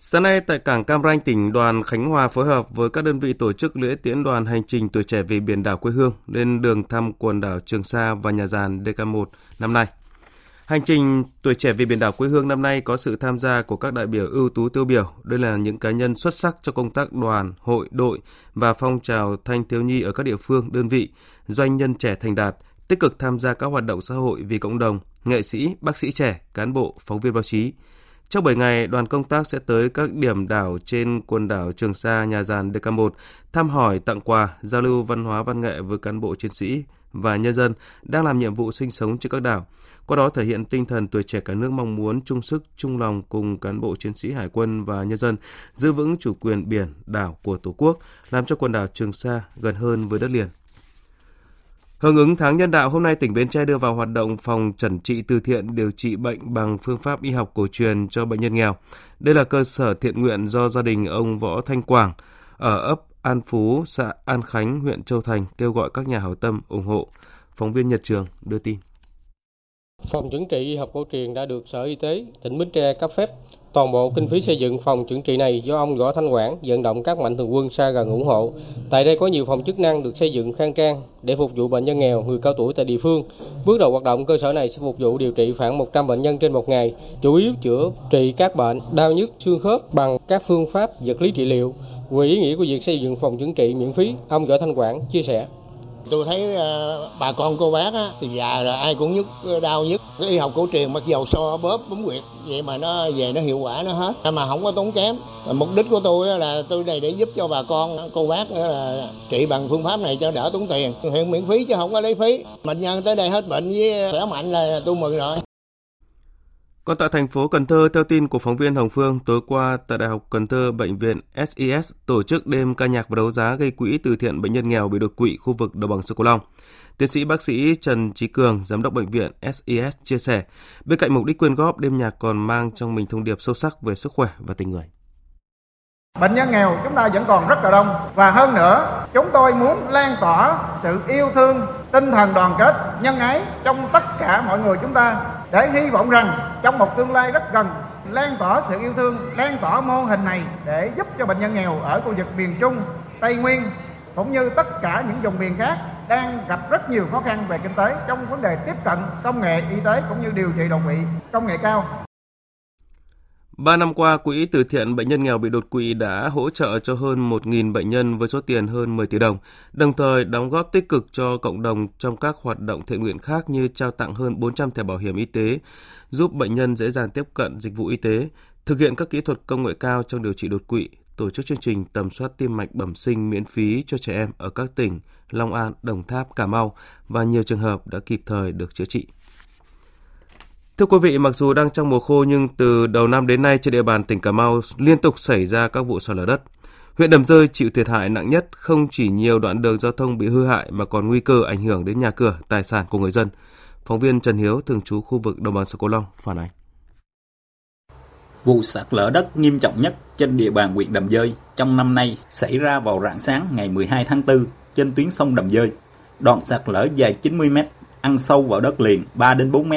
Sáng nay tại cảng Cam Ranh, tỉnh đoàn Khánh Hòa phối hợp với các đơn vị tổ chức lễ tiễn đoàn hành trình tuổi trẻ về biển đảo quê hương lên đường thăm quần đảo Trường Sa và nhà giàn DK1 năm nay. Hành trình tuổi trẻ về biển đảo quê hương năm nay có sự tham gia của các đại biểu ưu tú tiêu biểu. Đây là những cá nhân xuất sắc cho công tác đoàn, hội, đội và phong trào thanh thiếu nhi ở các địa phương, đơn vị, doanh nhân trẻ thành đạt, tích cực tham gia các hoạt động xã hội vì cộng đồng, nghệ sĩ, bác sĩ trẻ, cán bộ, phóng viên báo chí, trong 7 ngày, đoàn công tác sẽ tới các điểm đảo trên quần đảo Trường Sa, nhà giàn DK1, thăm hỏi, tặng quà, giao lưu văn hóa văn nghệ với cán bộ chiến sĩ và nhân dân đang làm nhiệm vụ sinh sống trên các đảo. Qua đó thể hiện tinh thần tuổi trẻ cả nước mong muốn chung sức, chung lòng cùng cán bộ chiến sĩ hải quân và nhân dân giữ vững chủ quyền biển, đảo của Tổ quốc, làm cho quần đảo Trường Sa gần hơn với đất liền. Hưởng ứng tháng nhân đạo, hôm nay tỉnh Bến Tre đưa vào hoạt động phòng chẩn trị từ thiện điều trị bệnh bằng phương pháp y học cổ truyền cho bệnh nhân nghèo. Đây là cơ sở thiện nguyện do gia đình ông Võ Thanh Quảng ở ấp An Phú, xã An Khánh, huyện Châu Thành kêu gọi các nhà hảo tâm ủng hộ. Phóng viên Nhật Trường đưa tin. Phòng chuẩn trị y học cổ truyền đã được Sở Y tế tỉnh Bến Tre cấp phép. Toàn bộ kinh phí xây dựng phòng chuẩn trị này do ông Võ Thanh Quảng vận động các mạnh thường quân xa gần ủng hộ. Tại đây có nhiều phòng chức năng được xây dựng khang trang để phục vụ bệnh nhân nghèo, người cao tuổi tại địa phương. Bước đầu hoạt động cơ sở này sẽ phục vụ điều trị khoảng 100 bệnh nhân trên một ngày, chủ yếu chữa trị các bệnh đau nhức xương khớp bằng các phương pháp vật lý trị liệu. Về ý nghĩa của việc xây dựng phòng chuẩn trị miễn phí, ông Võ Thanh Quảng chia sẻ. Tôi thấy uh, bà con cô bác á, thì già rồi ai cũng nhức ờ, đau nhất Cái y học cổ truyền mặc dầu so bóp bấm quyệt vậy mà nó về nó hiệu quả nó hết mà không có tốn kém. Mục đích của tôi là tôi này để giúp cho bà con cô bác là trị bằng phương pháp này cho đỡ tốn tiền. Hiện miễn phí chứ không có lấy phí. Bệnh nhân tới đây hết bệnh với khỏe mạnh là tôi mừng rồi. Còn tại thành phố Cần Thơ, theo tin của phóng viên Hồng Phương, tối qua tại Đại học Cần Thơ, Bệnh viện SIS tổ chức đêm ca nhạc và đấu giá gây quỹ từ thiện bệnh nhân nghèo bị đột quỵ khu vực đồng bằng sông Cửu Long. Tiến sĩ bác sĩ Trần Trí Cường, giám đốc bệnh viện SIS chia sẻ, bên cạnh mục đích quyên góp, đêm nhạc còn mang trong mình thông điệp sâu sắc về sức khỏe và tình người. Bệnh nhân nghèo chúng ta vẫn còn rất là đông và hơn nữa chúng tôi muốn lan tỏa sự yêu thương, tinh thần đoàn kết, nhân ái trong tất cả mọi người chúng ta để hy vọng rằng trong một tương lai rất gần lan tỏa sự yêu thương, lan tỏa mô hình này để giúp cho bệnh nhân nghèo ở khu vực miền Trung, Tây Nguyên cũng như tất cả những vùng miền khác đang gặp rất nhiều khó khăn về kinh tế trong vấn đề tiếp cận công nghệ y tế cũng như điều trị đột quỵ công nghệ cao. Ba năm qua, Quỹ từ thiện bệnh nhân nghèo bị đột quỵ đã hỗ trợ cho hơn 1.000 bệnh nhân với số tiền hơn 10 tỷ đồng, đồng thời đóng góp tích cực cho cộng đồng trong các hoạt động thiện nguyện khác như trao tặng hơn 400 thẻ bảo hiểm y tế, giúp bệnh nhân dễ dàng tiếp cận dịch vụ y tế, thực hiện các kỹ thuật công nghệ cao trong điều trị đột quỵ, tổ chức chương trình tầm soát tim mạch bẩm sinh miễn phí cho trẻ em ở các tỉnh Long An, Đồng Tháp, Cà Mau và nhiều trường hợp đã kịp thời được chữa trị. Thưa quý vị, mặc dù đang trong mùa khô nhưng từ đầu năm đến nay trên địa bàn tỉnh Cà Mau liên tục xảy ra các vụ sạt lở đất. Huyện Đầm Rơi chịu thiệt hại nặng nhất không chỉ nhiều đoạn đường giao thông bị hư hại mà còn nguy cơ ảnh hưởng đến nhà cửa, tài sản của người dân. Phóng viên Trần Hiếu thường trú khu vực đồng bằng sông Cửu Long phản ánh. Vụ sạt lở đất nghiêm trọng nhất trên địa bàn huyện Đầm Dơi trong năm nay xảy ra vào rạng sáng ngày 12 tháng 4 trên tuyến sông Đầm Dơi. Đoạn sạt lở dài 90 m, ăn sâu vào đất liền 3 đến 4 m,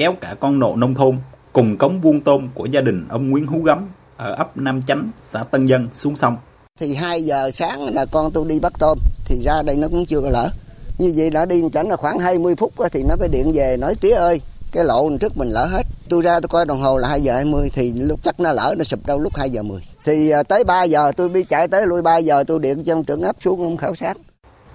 kéo cả con nộ nông thôn cùng cống vuông tôm của gia đình ông Nguyễn Hú Gấm ở ấp Nam Chánh, xã Tân Dân xuống sông. Thì 2 giờ sáng là con tôi đi bắt tôm thì ra đây nó cũng chưa lỡ. Như vậy đã đi chảnh là khoảng 20 phút thì nó phải điện về nói tía ơi cái lộ trước mình lỡ hết. Tôi ra tôi coi đồng hồ là 2 giờ 20 thì lúc chắc nó lỡ nó sụp đâu lúc 2 giờ 10. Thì tới 3 giờ tôi đi chạy tới lui 3 giờ tôi điện cho ông trưởng ấp xuống ông khảo sát.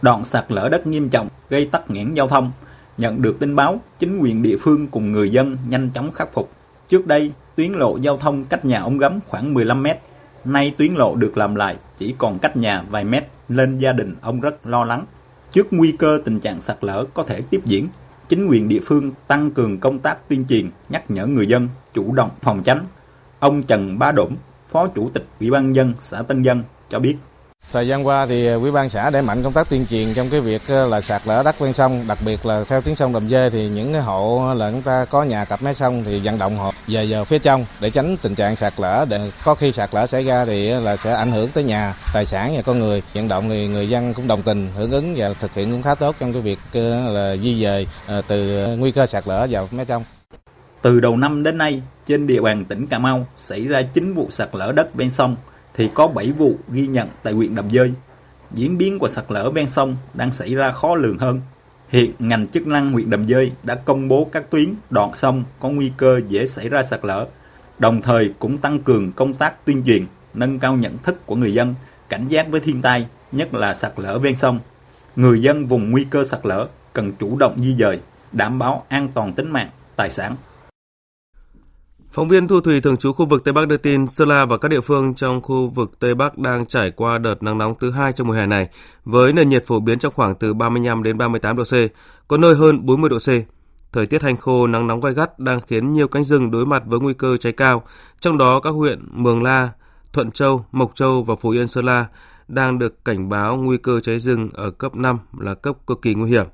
Đoạn sạt lở đất nghiêm trọng gây tắc nghẽn giao thông. Nhận được tin báo, chính quyền địa phương cùng người dân nhanh chóng khắc phục. Trước đây, tuyến lộ giao thông cách nhà ông Gấm khoảng 15 mét. Nay tuyến lộ được làm lại chỉ còn cách nhà vài mét, nên gia đình ông rất lo lắng. Trước nguy cơ tình trạng sạt lở có thể tiếp diễn, chính quyền địa phương tăng cường công tác tuyên truyền, nhắc nhở người dân chủ động phòng tránh. Ông Trần Ba Đổm, Phó Chủ tịch Ủy ban dân xã Tân Dân cho biết. Thời gian qua thì ờ, Ủy ban xã đẩy mạnh công tác tuyên truyền trong cái việc ờ, là sạt lở đất ven sông, đặc biệt là theo tuyến sông Đầm Dê thì những cái hộ ờ, là chúng ta có nhà cặp mé sông thì vận động họ về giờ phía trong để tránh tình trạng sạt lở để có khi sạt lở xảy ra thì là sẽ ảnh hưởng tới nhà, tài sản và con người. Vận động thì người dân cũng đồng tình hưởng ứng và thực hiện cũng khá tốt trong cái việc là di dời từ nguy cơ sạt lở vào mé trong. Từ đầu năm đến nay, trên địa bàn tỉnh Cà Mau xảy ra 9 vụ sạt lở đất ven sông thì có 7 vụ ghi nhận tại huyện Đầm Dơi. Diễn biến của sạt lở ven sông đang xảy ra khó lường hơn. Hiện ngành chức năng huyện Đầm Dơi đã công bố các tuyến đoạn sông có nguy cơ dễ xảy ra sạt lở, đồng thời cũng tăng cường công tác tuyên truyền, nâng cao nhận thức của người dân, cảnh giác với thiên tai, nhất là sạt lở ven sông. Người dân vùng nguy cơ sạt lở cần chủ động di dời, đảm bảo an toàn tính mạng, tài sản. Phóng viên Thu Thủy thường trú khu vực Tây Bắc đưa tin Sơn La và các địa phương trong khu vực Tây Bắc đang trải qua đợt nắng nóng thứ hai trong mùa hè này với nền nhiệt phổ biến trong khoảng từ 35 đến 38 độ C, có nơi hơn 40 độ C. Thời tiết hành khô nắng nóng gai gắt đang khiến nhiều cánh rừng đối mặt với nguy cơ cháy cao, trong đó các huyện Mường La, Thuận Châu, Mộc Châu và Phú Yên Sơn La đang được cảnh báo nguy cơ cháy rừng ở cấp 5 là cấp cực kỳ nguy hiểm.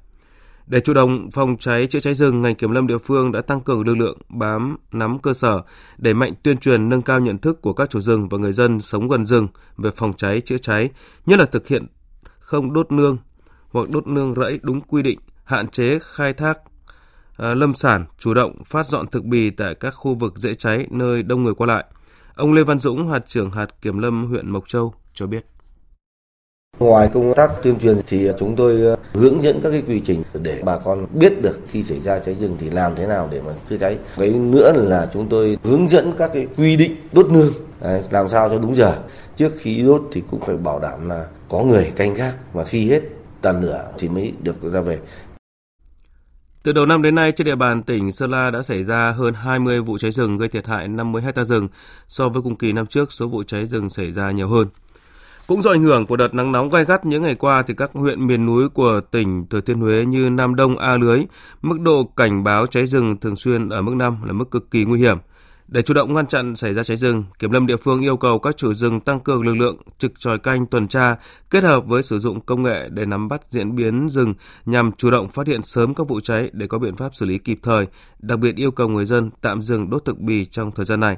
Để chủ động phòng cháy chữa cháy rừng, ngành kiểm lâm địa phương đã tăng cường lực lượng bám nắm cơ sở, để mạnh tuyên truyền nâng cao nhận thức của các chủ rừng và người dân sống gần rừng về phòng cháy chữa cháy, nhất là thực hiện không đốt nương hoặc đốt nương rẫy đúng quy định, hạn chế khai thác à, lâm sản, chủ động phát dọn thực bì tại các khu vực dễ cháy nơi đông người qua lại. Ông Lê Văn Dũng, hạt trưởng hạt kiểm lâm huyện Mộc Châu cho biết. Ngoài công tác tuyên truyền thì chúng tôi ờ, hướng dẫn các cái quy trình để bà con biết được khi xảy ra cháy rừng thì làm thế nào để mà chữa cháy. Cái nữa là chúng tôi hướng dẫn các cái quy định đốt nương làm sao cho đúng giờ. Trước khi đốt thì cũng phải bảo đảm là có người canh gác mà khi hết tàn lửa thì mới được ra về. Từ đầu năm đến nay, trên địa bàn tỉnh Sơn La đã xảy ra hơn 20 vụ cháy rừng gây thiệt hại 50 hecta rừng. So với cùng kỳ năm trước, số vụ cháy rừng xảy ra nhiều hơn. Cũng do ảnh hưởng của đợt nắng nóng gai gắt những ngày qua thì các huyện miền núi của tỉnh Thừa Thiên Huế như Nam Đông, A Lưới, mức độ cảnh báo cháy rừng thường xuyên ở mức 5 là mức cực kỳ nguy hiểm. Để chủ động ngăn chặn xảy ra cháy rừng, Kiểm lâm địa phương yêu cầu các chủ rừng tăng cường lực lượng trực tròi canh tuần tra kết hợp với sử dụng công nghệ để nắm bắt diễn biến rừng nhằm chủ động phát hiện sớm các vụ cháy để có biện pháp xử lý kịp thời, đặc biệt yêu cầu người dân tạm dừng đốt thực bì trong thời gian này.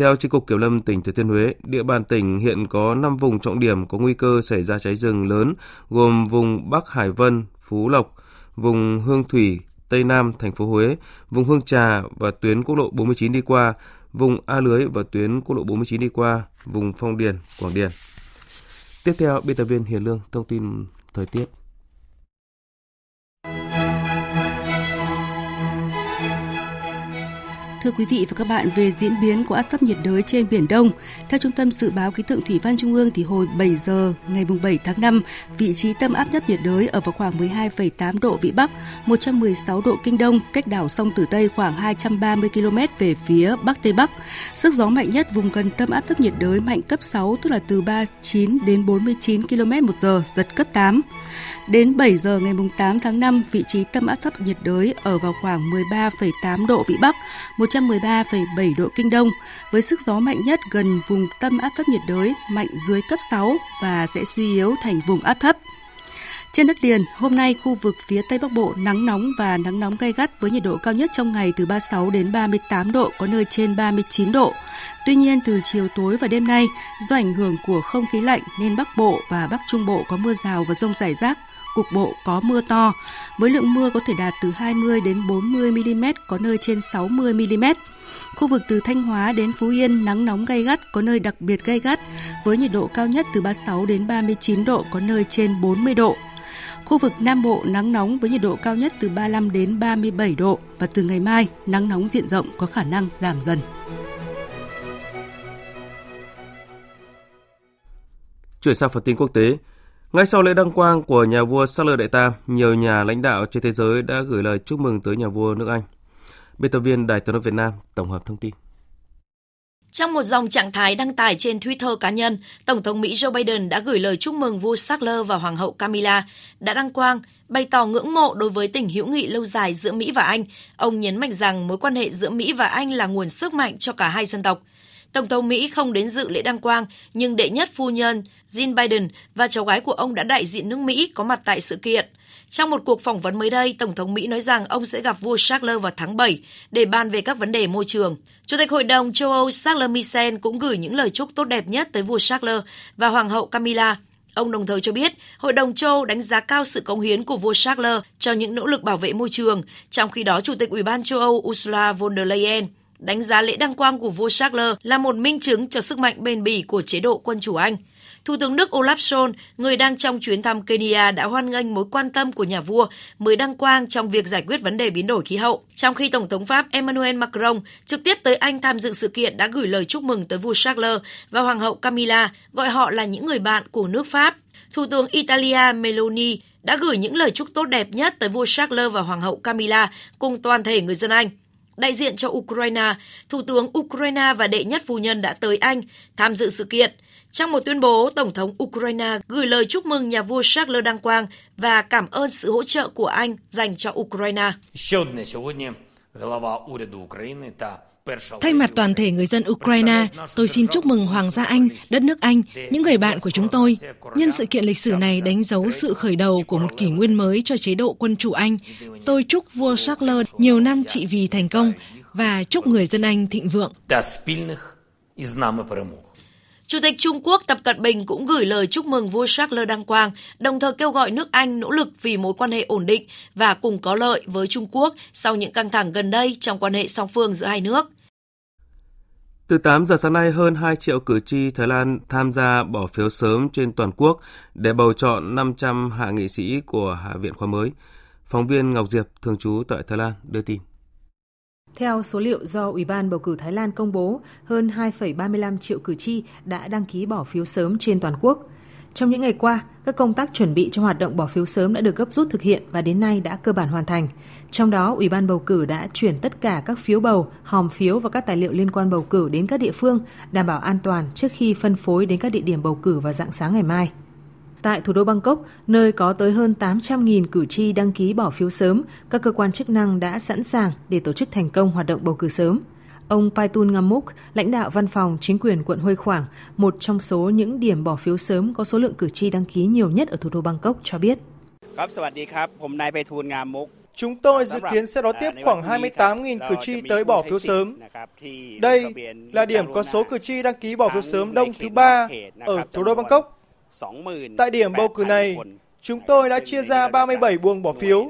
Theo Chi cục Kiểm lâm tỉnh Thừa Thiên Huế, địa bàn tỉnh hiện có 5 vùng trọng điểm có nguy cơ xảy ra cháy rừng lớn, gồm vùng Bắc Hải Vân, Phú Lộc, vùng Hương Thủy, Tây Nam, thành phố Huế, vùng Hương Trà và tuyến quốc lộ 49 đi qua, vùng A Lưới và tuyến quốc lộ 49 đi qua, vùng Phong Điền, Quảng Điền. Tiếp theo, biên tập viên Hiền Lương thông tin thời tiết. Thưa quý vị và các bạn, về diễn biến của áp thấp nhiệt đới trên Biển Đông, theo Trung tâm Dự báo Khí tượng Thủy văn Trung ương thì hồi 7 giờ ngày 7 tháng 5, vị trí tâm áp thấp nhiệt đới ở vào khoảng 12,8 độ Vĩ Bắc, 116 độ Kinh Đông, cách đảo sông Tử Tây khoảng 230 km về phía Bắc Tây Bắc. Sức gió mạnh nhất vùng gần tâm áp thấp nhiệt đới mạnh cấp 6, tức là từ 39 đến 49 km một giờ, giật cấp 8. Đến 7 giờ ngày 8 tháng 5, vị trí tâm áp thấp nhiệt đới ở vào khoảng 13,8 độ Vĩ Bắc, 113,7 độ Kinh Đông, với sức gió mạnh nhất gần vùng tâm áp thấp nhiệt đới mạnh dưới cấp 6 và sẽ suy yếu thành vùng áp thấp. Trên đất liền, hôm nay khu vực phía Tây Bắc Bộ nắng nóng và nắng nóng gay gắt với nhiệt độ cao nhất trong ngày từ 36 đến 38 độ, có nơi trên 39 độ. Tuy nhiên, từ chiều tối và đêm nay, do ảnh hưởng của không khí lạnh nên Bắc Bộ và Bắc Trung Bộ có mưa rào và rông rải rác, cục bộ có mưa to, với lượng mưa có thể đạt từ 20 đến 40 mm, có nơi trên 60 mm. Khu vực từ Thanh Hóa đến Phú Yên nắng nóng gay gắt, có nơi đặc biệt gay gắt, với nhiệt độ cao nhất từ 36 đến 39 độ, có nơi trên 40 độ. Khu vực Nam Bộ nắng nóng với nhiệt độ cao nhất từ 35 đến 37 độ và từ ngày mai nắng nóng diện rộng có khả năng giảm dần. Chuyển sang phần tin quốc tế, ngay sau lễ đăng quang của nhà vua Charles Đại Tam, nhiều nhà lãnh đạo trên thế giới đã gửi lời chúc mừng tới nhà vua nước Anh. Biên tập viên Đài tiếng nói Việt Nam tổng hợp thông tin. Trong một dòng trạng thái đăng tải trên Twitter cá nhân, Tổng thống Mỹ Joe Biden đã gửi lời chúc mừng vua Charles và Hoàng hậu Camilla đã đăng quang, bày tỏ ngưỡng mộ đối với tình hữu nghị lâu dài giữa Mỹ và Anh. Ông nhấn mạnh rằng mối quan hệ giữa Mỹ và Anh là nguồn sức mạnh cho cả hai dân tộc. Tổng thống Mỹ không đến dự lễ đăng quang, nhưng đệ nhất phu nhân Jill Biden và cháu gái của ông đã đại diện nước Mỹ có mặt tại sự kiện. Trong một cuộc phỏng vấn mới đây, Tổng thống Mỹ nói rằng ông sẽ gặp vua Charles vào tháng 7 để bàn về các vấn đề môi trường. Chủ tịch Hội đồng châu Âu Charles Michel cũng gửi những lời chúc tốt đẹp nhất tới vua Charles và Hoàng hậu Camilla. Ông đồng thời cho biết, Hội đồng châu đánh giá cao sự cống hiến của vua Charles cho những nỗ lực bảo vệ môi trường, trong khi đó Chủ tịch Ủy ban châu Âu Ursula von der Leyen đánh giá lễ đăng quang của vua Charles là một minh chứng cho sức mạnh bền bỉ của chế độ quân chủ Anh. Thủ tướng Đức Olaf Scholz, người đang trong chuyến thăm Kenya đã hoan nghênh mối quan tâm của nhà vua mới đăng quang trong việc giải quyết vấn đề biến đổi khí hậu. Trong khi Tổng thống Pháp Emmanuel Macron trực tiếp tới Anh tham dự sự kiện đã gửi lời chúc mừng tới vua Charles và Hoàng hậu Camilla, gọi họ là những người bạn của nước Pháp. Thủ tướng Italia Meloni đã gửi những lời chúc tốt đẹp nhất tới vua Charles và Hoàng hậu Camilla cùng toàn thể người dân Anh đại diện cho Ukraine, Thủ tướng Ukraine và đệ nhất phu nhân đã tới Anh tham dự sự kiện. Trong một tuyên bố, Tổng thống Ukraine gửi lời chúc mừng nhà vua Charles Đăng Quang và cảm ơn sự hỗ trợ của Anh dành cho Ukraine. Thay mặt toàn thể người dân Ukraine, tôi xin chúc mừng Hoàng gia Anh, đất nước Anh, những người bạn của chúng tôi. Nhân sự kiện lịch sử này đánh dấu sự khởi đầu của một kỷ nguyên mới cho chế độ quân chủ Anh. Tôi chúc vua Charles nhiều năm trị vì thành công và chúc người dân Anh thịnh vượng. Chủ tịch Trung Quốc Tập Cận Bình cũng gửi lời chúc mừng vua Charles Đăng Quang, đồng thời kêu gọi nước Anh nỗ lực vì mối quan hệ ổn định và cùng có lợi với Trung Quốc sau những căng thẳng gần đây trong quan hệ song phương giữa hai nước. Từ 8 giờ sáng nay, hơn 2 triệu cử tri Thái Lan tham gia bỏ phiếu sớm trên toàn quốc để bầu chọn 500 hạ nghị sĩ của Hạ viện khóa mới. Phóng viên Ngọc Diệp, thường trú tại Thái Lan, đưa tin. Theo số liệu do Ủy ban bầu cử Thái Lan công bố, hơn 2,35 triệu cử tri đã đăng ký bỏ phiếu sớm trên toàn quốc. Trong những ngày qua, các công tác chuẩn bị cho hoạt động bỏ phiếu sớm đã được gấp rút thực hiện và đến nay đã cơ bản hoàn thành. Trong đó, Ủy ban bầu cử đã chuyển tất cả các phiếu bầu, hòm phiếu và các tài liệu liên quan bầu cử đến các địa phương, đảm bảo an toàn trước khi phân phối đến các địa điểm bầu cử vào dạng sáng ngày mai. Tại thủ đô Bangkok, nơi có tới hơn 800.000 cử tri đăng ký bỏ phiếu sớm, các cơ quan chức năng đã sẵn sàng để tổ chức thành công hoạt động bầu cử sớm. Ông Paitun Ngamuk, lãnh đạo văn phòng chính quyền quận Huê Khoảng, một trong số những điểm bỏ phiếu sớm có số lượng cử tri đăng ký nhiều nhất ở thủ đô Bangkok cho biết. Chúng tôi dự kiến sẽ đón tiếp khoảng 28.000 cử tri tới bỏ phiếu sớm. Đây là điểm có số cử tri đăng ký bỏ phiếu sớm đông thứ ba ở thủ đô Bangkok. Tại điểm bầu cử này, chúng tôi đã chia ra 37 buồng bỏ phiếu,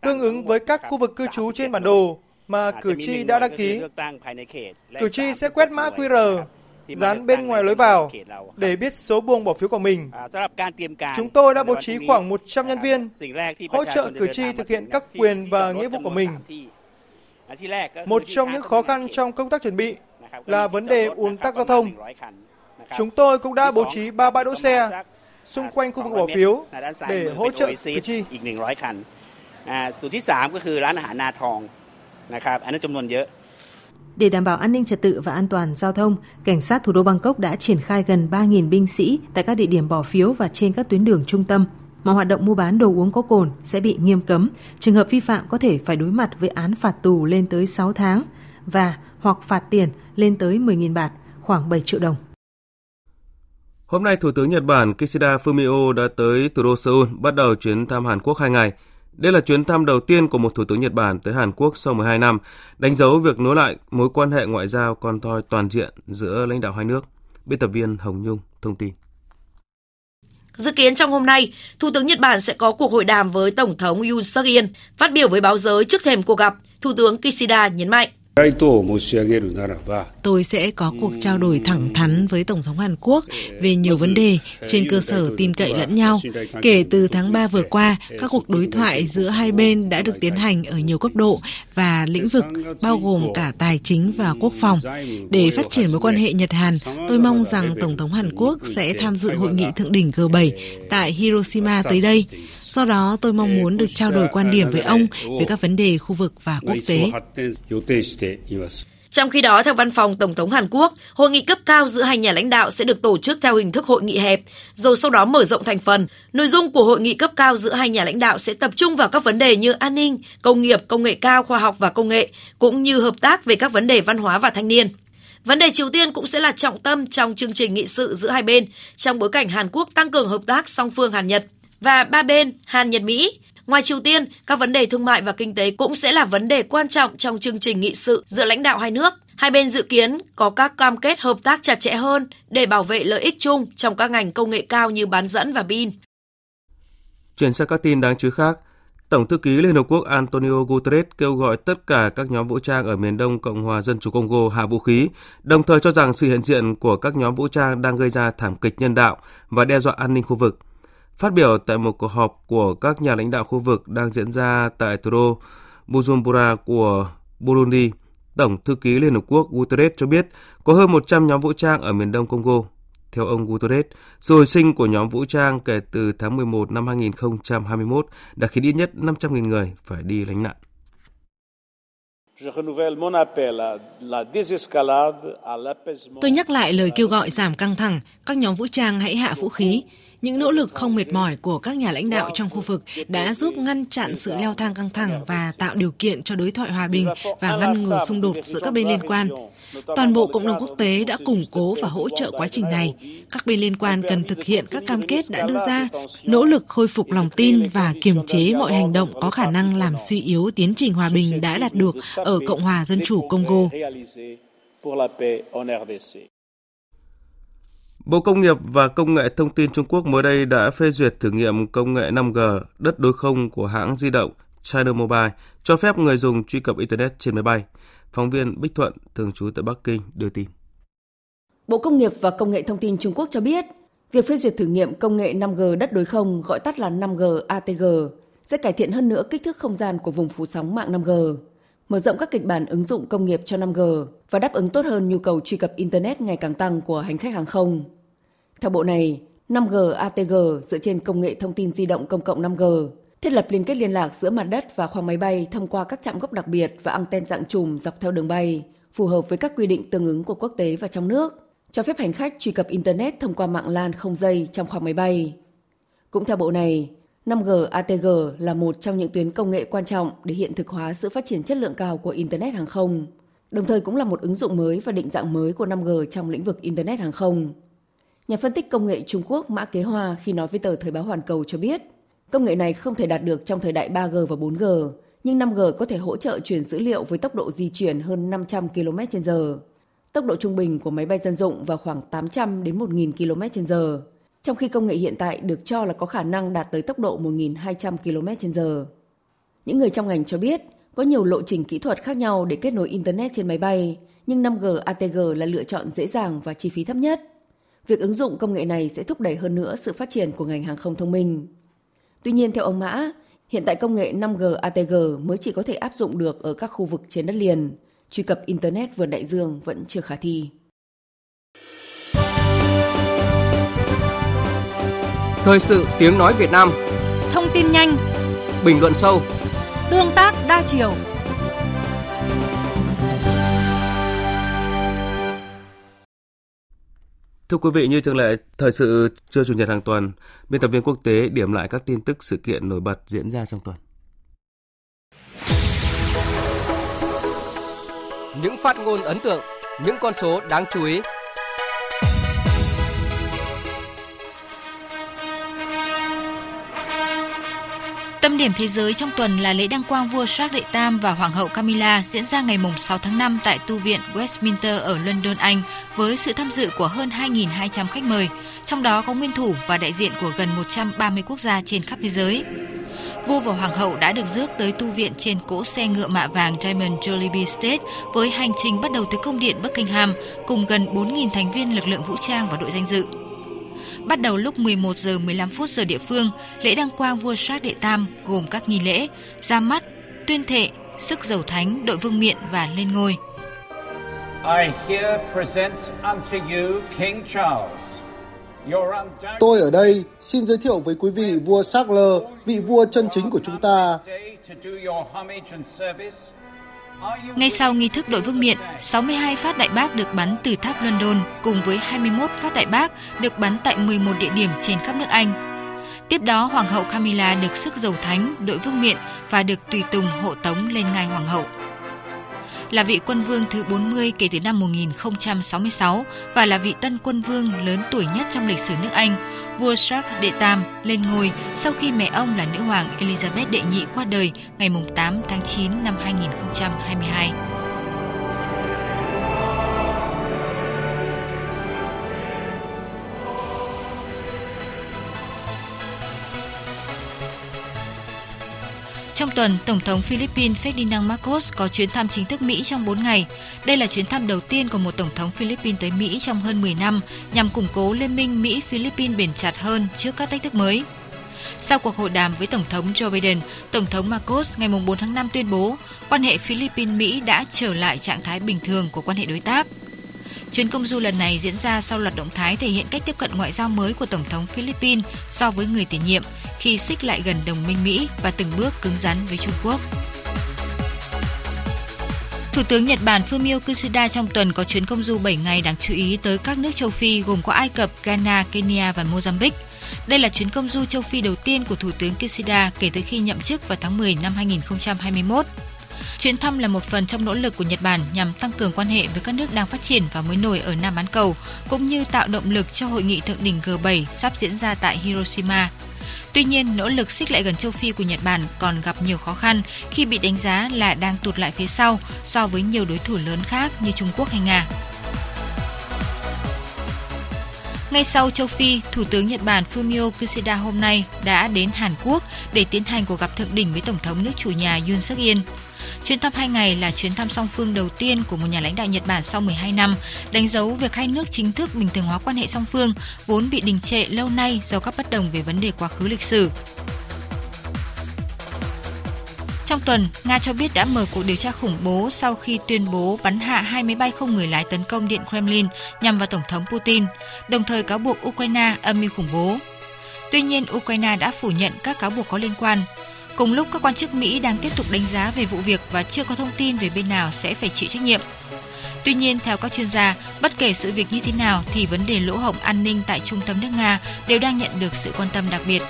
tương ứng với các khu vực cư trú trên bản đồ mà cử tri đã đăng ký. Cử tri sẽ quét mã QR dán bên ngoài lối vào để biết số buồng bỏ phiếu của mình. Chúng tôi đã bố trí khoảng 100 nhân viên hỗ trợ cử tri thực hiện các quyền và nghĩa vụ của mình. Một trong những khó khăn trong công tác chuẩn bị là vấn đề ùn tắc giao thông. Chúng tôi cũng đã bố trí 3 bãi đỗ xe xung quanh khu vực bỏ phiếu để hỗ trợ cử tri. จุดที่3ก็คือร้านอาหารนาทอง นะครับอันนั้นจำนวนเยอะ để đảm bảo an ninh trật tự và an toàn giao thông, cảnh sát thủ đô Bangkok đã triển khai gần 3.000 binh sĩ tại các địa điểm bỏ phiếu và trên các tuyến đường trung tâm. Mọi hoạt động mua bán đồ uống có cồn sẽ bị nghiêm cấm. Trường hợp vi phạm có thể phải đối mặt với án phạt tù lên tới 6 tháng và hoặc phạt tiền lên tới 10.000 bạt, khoảng 7 triệu đồng. Hôm nay, Thủ tướng Nhật Bản Kishida Fumio đã tới thủ đô Seoul bắt đầu chuyến thăm Hàn Quốc 2 ngày. đây là chuyến thăm đầu tiên của một thủ tướng Nhật Bản tới Hàn Quốc sau 12 năm, đánh dấu việc nối lại mối quan hệ ngoại giao con thoi toàn diện giữa lãnh đạo hai nước. Biên tập viên Hồng Nhung thông tin. Dự kiến trong hôm nay, Thủ tướng Nhật Bản sẽ có cuộc hội đàm với Tổng thống Yoon suk yeol Phát biểu với báo giới trước thềm cuộc gặp, Thủ tướng Kishida nhấn mạnh. Tôi sẽ có cuộc trao đổi thẳng thắn với Tổng thống Hàn Quốc về nhiều vấn đề trên cơ sở tin cậy lẫn nhau. Kể từ tháng 3 vừa qua, các cuộc đối thoại giữa hai bên đã được tiến hành ở nhiều cấp độ và lĩnh vực bao gồm cả tài chính và quốc phòng. Để phát triển mối quan hệ Nhật-Hàn, tôi mong rằng Tổng thống Hàn Quốc sẽ tham dự hội nghị thượng đỉnh G7 tại Hiroshima tới đây. Do đó, tôi mong muốn được trao đổi quan điểm với ông về các vấn đề khu vực và quốc tế. Trong khi đó, theo văn phòng Tổng thống Hàn Quốc, hội nghị cấp cao giữa hai nhà lãnh đạo sẽ được tổ chức theo hình thức hội nghị hẹp, rồi sau đó mở rộng thành phần. Nội dung của hội nghị cấp cao giữa hai nhà lãnh đạo sẽ tập trung vào các vấn đề như an ninh, công nghiệp, công nghệ cao, khoa học và công nghệ, cũng như hợp tác về các vấn đề văn hóa và thanh niên. Vấn đề Triều Tiên cũng sẽ là trọng tâm trong chương trình nghị sự giữa hai bên, trong bối cảnh Hàn Quốc tăng cường hợp tác song phương Hàn Nhật và ba bên Hàn Nhật Mỹ Ngoài Triều Tiên, các vấn đề thương mại và kinh tế cũng sẽ là vấn đề quan trọng trong chương trình nghị sự giữa lãnh đạo hai nước. Hai bên dự kiến có các cam kết hợp tác chặt chẽ hơn để bảo vệ lợi ích chung trong các ngành công nghệ cao như bán dẫn và pin. Chuyển sang các tin đáng chú ý khác, Tổng thư ký Liên Hợp Quốc Antonio Guterres kêu gọi tất cả các nhóm vũ trang ở miền đông Cộng hòa Dân chủ Congo hạ vũ khí, đồng thời cho rằng sự hiện diện của các nhóm vũ trang đang gây ra thảm kịch nhân đạo và đe dọa an ninh khu vực. Phát biểu tại một cuộc họp của các nhà lãnh đạo khu vực đang diễn ra tại thủ đô Bujumbura của Burundi, Tổng thư ký Liên Hợp Quốc Guterres cho biết có hơn 100 nhóm vũ trang ở miền đông Congo. Theo ông Guterres, sự hồi sinh của nhóm vũ trang kể từ tháng 11 năm 2021 đã khiến ít nhất 500.000 người phải đi lánh nạn. Tôi nhắc lại lời kêu gọi giảm căng thẳng, các nhóm vũ trang hãy hạ vũ khí. Những nỗ lực không mệt mỏi của các nhà lãnh đạo trong khu vực đã giúp ngăn chặn sự leo thang căng thẳng và tạo điều kiện cho đối thoại hòa bình và ngăn ngừa xung đột giữa các bên liên quan. Toàn bộ cộng đồng quốc tế đã củng cố và hỗ trợ quá trình này. Các bên liên quan cần thực hiện các cam kết đã đưa ra, nỗ lực khôi phục lòng tin và kiềm chế mọi hành động có khả năng làm suy yếu tiến trình hòa bình đã đạt được ở Cộng hòa Dân chủ Congo. Bộ Công nghiệp và Công nghệ Thông tin Trung Quốc mới đây đã phê duyệt thử nghiệm công nghệ 5G đất đối không của hãng di động China Mobile, cho phép người dùng truy cập Internet trên máy bay. Phóng viên Bích Thuận, thường trú tại Bắc Kinh, đưa tin. Bộ Công nghiệp và Công nghệ Thông tin Trung Quốc cho biết, việc phê duyệt thử nghiệm công nghệ 5G đất đối không, gọi tắt là 5G ATG, sẽ cải thiện hơn nữa kích thước không gian của vùng phủ sóng mạng 5G, mở rộng các kịch bản ứng dụng công nghiệp cho 5G và đáp ứng tốt hơn nhu cầu truy cập Internet ngày càng tăng của hành khách hàng không. Theo bộ này, 5G ATG dựa trên công nghệ thông tin di động công cộng 5G, thiết lập liên kết liên lạc giữa mặt đất và khoang máy bay thông qua các trạm gốc đặc biệt và anten dạng chùm dọc theo đường bay, phù hợp với các quy định tương ứng của quốc tế và trong nước, cho phép hành khách truy cập Internet thông qua mạng LAN không dây trong khoang máy bay. Cũng theo bộ này, 5G ATG là một trong những tuyến công nghệ quan trọng để hiện thực hóa sự phát triển chất lượng cao của Internet hàng không, đồng thời cũng là một ứng dụng mới và định dạng mới của 5G trong lĩnh vực Internet hàng không. Nhà phân tích công nghệ Trung Quốc Mã Kế Hoa khi nói với tờ Thời báo Hoàn Cầu cho biết, công nghệ này không thể đạt được trong thời đại 3G và 4G, nhưng 5G có thể hỗ trợ chuyển dữ liệu với tốc độ di chuyển hơn 500 km/h. Tốc độ trung bình của máy bay dân dụng vào khoảng 800 đến 1.000 km/h, trong khi công nghệ hiện tại được cho là có khả năng đạt tới tốc độ 1.200 km/h. Những người trong ngành cho biết, có nhiều lộ trình kỹ thuật khác nhau để kết nối Internet trên máy bay, nhưng 5G ATG là lựa chọn dễ dàng và chi phí thấp nhất. Việc ứng dụng công nghệ này sẽ thúc đẩy hơn nữa sự phát triển của ngành hàng không thông minh. Tuy nhiên, theo ông Mã, hiện tại công nghệ 5G ATG mới chỉ có thể áp dụng được ở các khu vực trên đất liền. Truy cập Internet vượt đại dương vẫn chưa khả thi. Thời sự tiếng nói Việt Nam Thông tin nhanh Bình luận sâu Tương tác đa chiều Thưa quý vị, như thường lệ, thời sự trưa chủ nhật hàng tuần, biên tập viên quốc tế điểm lại các tin tức sự kiện nổi bật diễn ra trong tuần. Những phát ngôn ấn tượng, những con số đáng chú ý. Tâm điểm thế giới trong tuần là lễ đăng quang vua Charles đệ Tam và Hoàng hậu Camilla diễn ra ngày 6 tháng 5 tại Tu viện Westminster ở London, Anh với sự tham dự của hơn 2.200 khách mời, trong đó có nguyên thủ và đại diện của gần 130 quốc gia trên khắp thế giới. Vua và Hoàng hậu đã được rước tới tu viện trên cỗ xe ngựa mạ vàng Diamond Jollibee State với hành trình bắt đầu từ công điện Buckingham cùng gần 4.000 thành viên lực lượng vũ trang và đội danh dự. Bắt đầu lúc 11 giờ 15 phút giờ địa phương, lễ đăng quang vua Charles đệ Tam gồm các nghi lễ ra mắt, tuyên thệ, sức dầu thánh, đội vương miện và lên ngôi. I here present unto you King Charles. Tôi ở đây xin giới thiệu với quý vị vua Charles, vị vua chân chính của chúng ta. Ngay sau nghi thức đội vương miện, 62 phát đại bác được bắn từ tháp London cùng với 21 phát đại bác được bắn tại 11 địa điểm trên khắp nước Anh. Tiếp đó, Hoàng hậu Camilla được sức dầu thánh, đội vương miện và được tùy tùng hộ tống lên ngai Hoàng hậu. Là vị quân vương thứ 40 kể từ năm 1066 và là vị tân quân vương lớn tuổi nhất trong lịch sử nước Anh, vua Charles đệ Tam lên ngôi sau khi mẹ ông là nữ hoàng Elizabeth đệ nhị qua đời ngày 8 tháng 9 năm 2022. Trong tuần, Tổng thống Philippines Ferdinand Marcos có chuyến thăm chính thức Mỹ trong 4 ngày. Đây là chuyến thăm đầu tiên của một Tổng thống Philippines tới Mỹ trong hơn 10 năm, nhằm củng cố liên minh Mỹ-Philippines bền chặt hơn trước các thách thức mới. Sau cuộc hội đàm với Tổng thống Joe Biden, Tổng thống Marcos ngày 4 tháng 5 tuyên bố quan hệ Philippines-Mỹ đã trở lại trạng thái bình thường của quan hệ đối tác. Chuyến công du lần này diễn ra sau loạt động thái thể hiện cách tiếp cận ngoại giao mới của Tổng thống Philippines so với người tiền nhiệm khi xích lại gần đồng minh Mỹ và từng bước cứng rắn với Trung Quốc. Thủ tướng Nhật Bản Fumio Kishida trong tuần có chuyến công du 7 ngày đáng chú ý tới các nước châu Phi gồm có Ai Cập, Ghana, Kenya và Mozambique. Đây là chuyến công du châu Phi đầu tiên của Thủ tướng Kishida kể từ khi nhậm chức vào tháng 10 năm 2021. Chuyến thăm là một phần trong nỗ lực của Nhật Bản nhằm tăng cường quan hệ với các nước đang phát triển và mới nổi ở Nam bán cầu, cũng như tạo động lực cho hội nghị thượng đỉnh G7 sắp diễn ra tại Hiroshima. Tuy nhiên, nỗ lực xích lại gần châu Phi của Nhật Bản còn gặp nhiều khó khăn khi bị đánh giá là đang tụt lại phía sau so với nhiều đối thủ lớn khác như Trung Quốc hay Nga. Ngay sau châu Phi, Thủ tướng Nhật Bản Fumio Kishida hôm nay đã đến Hàn Quốc để tiến hành cuộc gặp thượng đỉnh với Tổng thống nước chủ nhà Yoon suk yeol Chuyến thăm hai ngày là chuyến thăm song phương đầu tiên của một nhà lãnh đạo Nhật Bản sau 12 năm, đánh dấu việc hai nước chính thức bình thường hóa quan hệ song phương vốn bị đình trệ lâu nay do các bất đồng về vấn đề quá khứ lịch sử. Trong tuần, Nga cho biết đã mở cuộc điều tra khủng bố sau khi tuyên bố bắn hạ hai máy bay không người lái tấn công Điện Kremlin nhằm vào Tổng thống Putin, đồng thời cáo buộc Ukraine âm mưu khủng bố. Tuy nhiên, Ukraine đã phủ nhận các cáo buộc có liên quan, Cùng lúc các quan chức Mỹ đang tiếp tục đánh giá về vụ việc và chưa có thông tin về bên nào sẽ phải chịu trách nhiệm. Tuy nhiên, theo các chuyên gia, bất kể sự việc như thế nào thì vấn đề lỗ hổng an ninh tại trung tâm nước Nga đều đang nhận được sự quan tâm đặc biệt.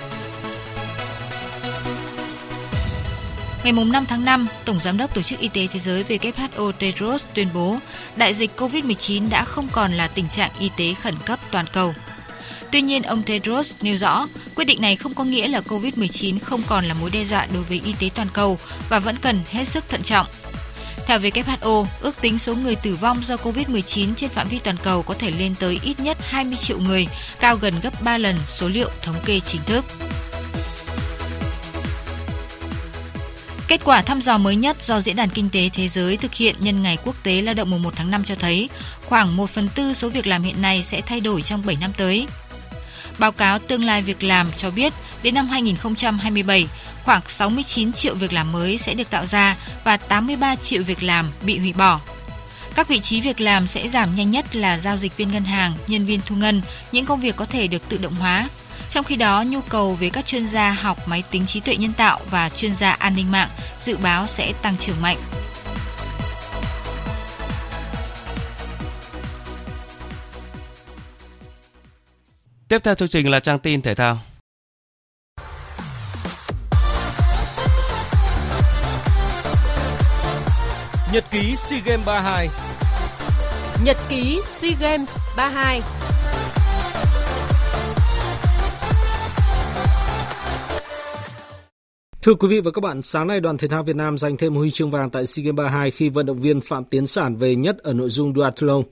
Ngày 5 tháng 5, Tổng Giám đốc Tổ chức Y tế Thế giới WHO Tedros tuyên bố đại dịch COVID-19 đã không còn là tình trạng y tế khẩn cấp toàn cầu. Tuy nhiên, ông Tedros nêu rõ, quyết định này không có nghĩa là COVID-19 không còn là mối đe dọa đối với y tế toàn cầu và vẫn cần hết sức thận trọng. Theo WHO, ước tính số người tử vong do COVID-19 trên phạm vi toàn cầu có thể lên tới ít nhất 20 triệu người, cao gần gấp 3 lần số liệu thống kê chính thức. Kết quả thăm dò mới nhất do Diễn đàn Kinh tế Thế giới thực hiện nhân ngày quốc tế lao động mùng 1 tháng 5 cho thấy khoảng 1 phần tư số việc làm hiện nay sẽ thay đổi trong 7 năm tới. Báo cáo Tương lai việc làm cho biết đến năm 2027, khoảng 69 triệu việc làm mới sẽ được tạo ra và 83 triệu việc làm bị hủy bỏ. Các vị trí việc làm sẽ giảm nhanh nhất là giao dịch viên ngân hàng, nhân viên thu ngân, những công việc có thể được tự động hóa. Trong khi đó, nhu cầu về các chuyên gia học máy tính trí tuệ nhân tạo và chuyên gia an ninh mạng dự báo sẽ tăng trưởng mạnh. Tiếp theo chương trình là trang tin thể thao. Nhật ký SEA Games 32 Nhật ký SEA Games 32 Thưa quý vị và các bạn, sáng nay đoàn thể thao Việt Nam giành thêm huy chương vàng tại SEA Games 32 khi vận động viên Phạm Tiến Sản về nhất ở nội dung duathlon.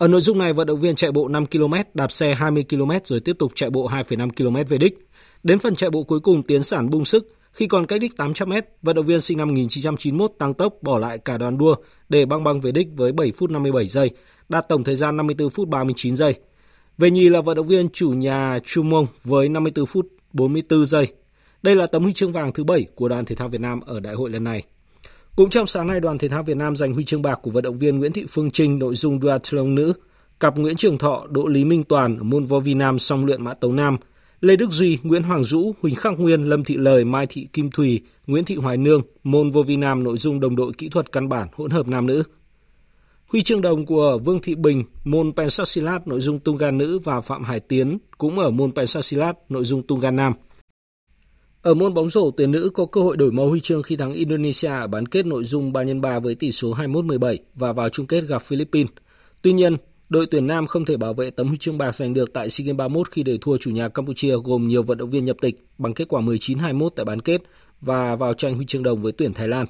Ở nội dung này, vận động viên chạy bộ 5 km, đạp xe 20 km rồi tiếp tục chạy bộ 2,5 km về đích. Đến phần chạy bộ cuối cùng, Tiến Sản bung sức. Khi còn cách đích 800 m, vận động viên sinh năm 1991 tăng tốc bỏ lại cả đoàn đua để băng băng về đích với 7 phút 57 giây, đạt tổng thời gian 54 phút 39 giây. Về nhì là vận động viên chủ nhà Chu Mông với 54 phút 44 giây. Đây là tấm huy chương vàng thứ 7 của đoàn thể thao Việt Nam ở đại hội lần này. Cũng trong sáng nay, đoàn thể thao Việt Nam giành huy chương bạc của vận động viên Nguyễn Thị Phương Trinh nội dung duathlon nữ. Cặp Nguyễn Trường Thọ, Đỗ Lý Minh Toàn ở môn vo vi nam song luyện mã tấu nam. Lê Đức Duy, Nguyễn Hoàng Dũ, Huỳnh Khắc Nguyên, Lâm Thị Lời, Mai Thị Kim Thùy, Nguyễn Thị Hoài Nương, môn vô vi nam nội dung đồng đội kỹ thuật căn bản hỗn hợp nam nữ. Huy chương đồng của Vương Thị Bình, môn pencastilat nội dung tung gan nữ và Phạm Hải Tiến cũng ở môn pencastilat nội dung tung gan nam. Ở môn bóng rổ, tuyển nữ có cơ hội đổi màu huy chương khi thắng Indonesia ở bán kết nội dung 3 x 3 với tỷ số 21-17 và vào chung kết gặp Philippines. Tuy nhiên, đội tuyển nam không thể bảo vệ tấm huy chương bạc giành được tại SEA Games 31 khi để thua chủ nhà Campuchia gồm nhiều vận động viên nhập tịch bằng kết quả 19-21 tại bán kết và vào tranh huy chương đồng với tuyển Thái Lan.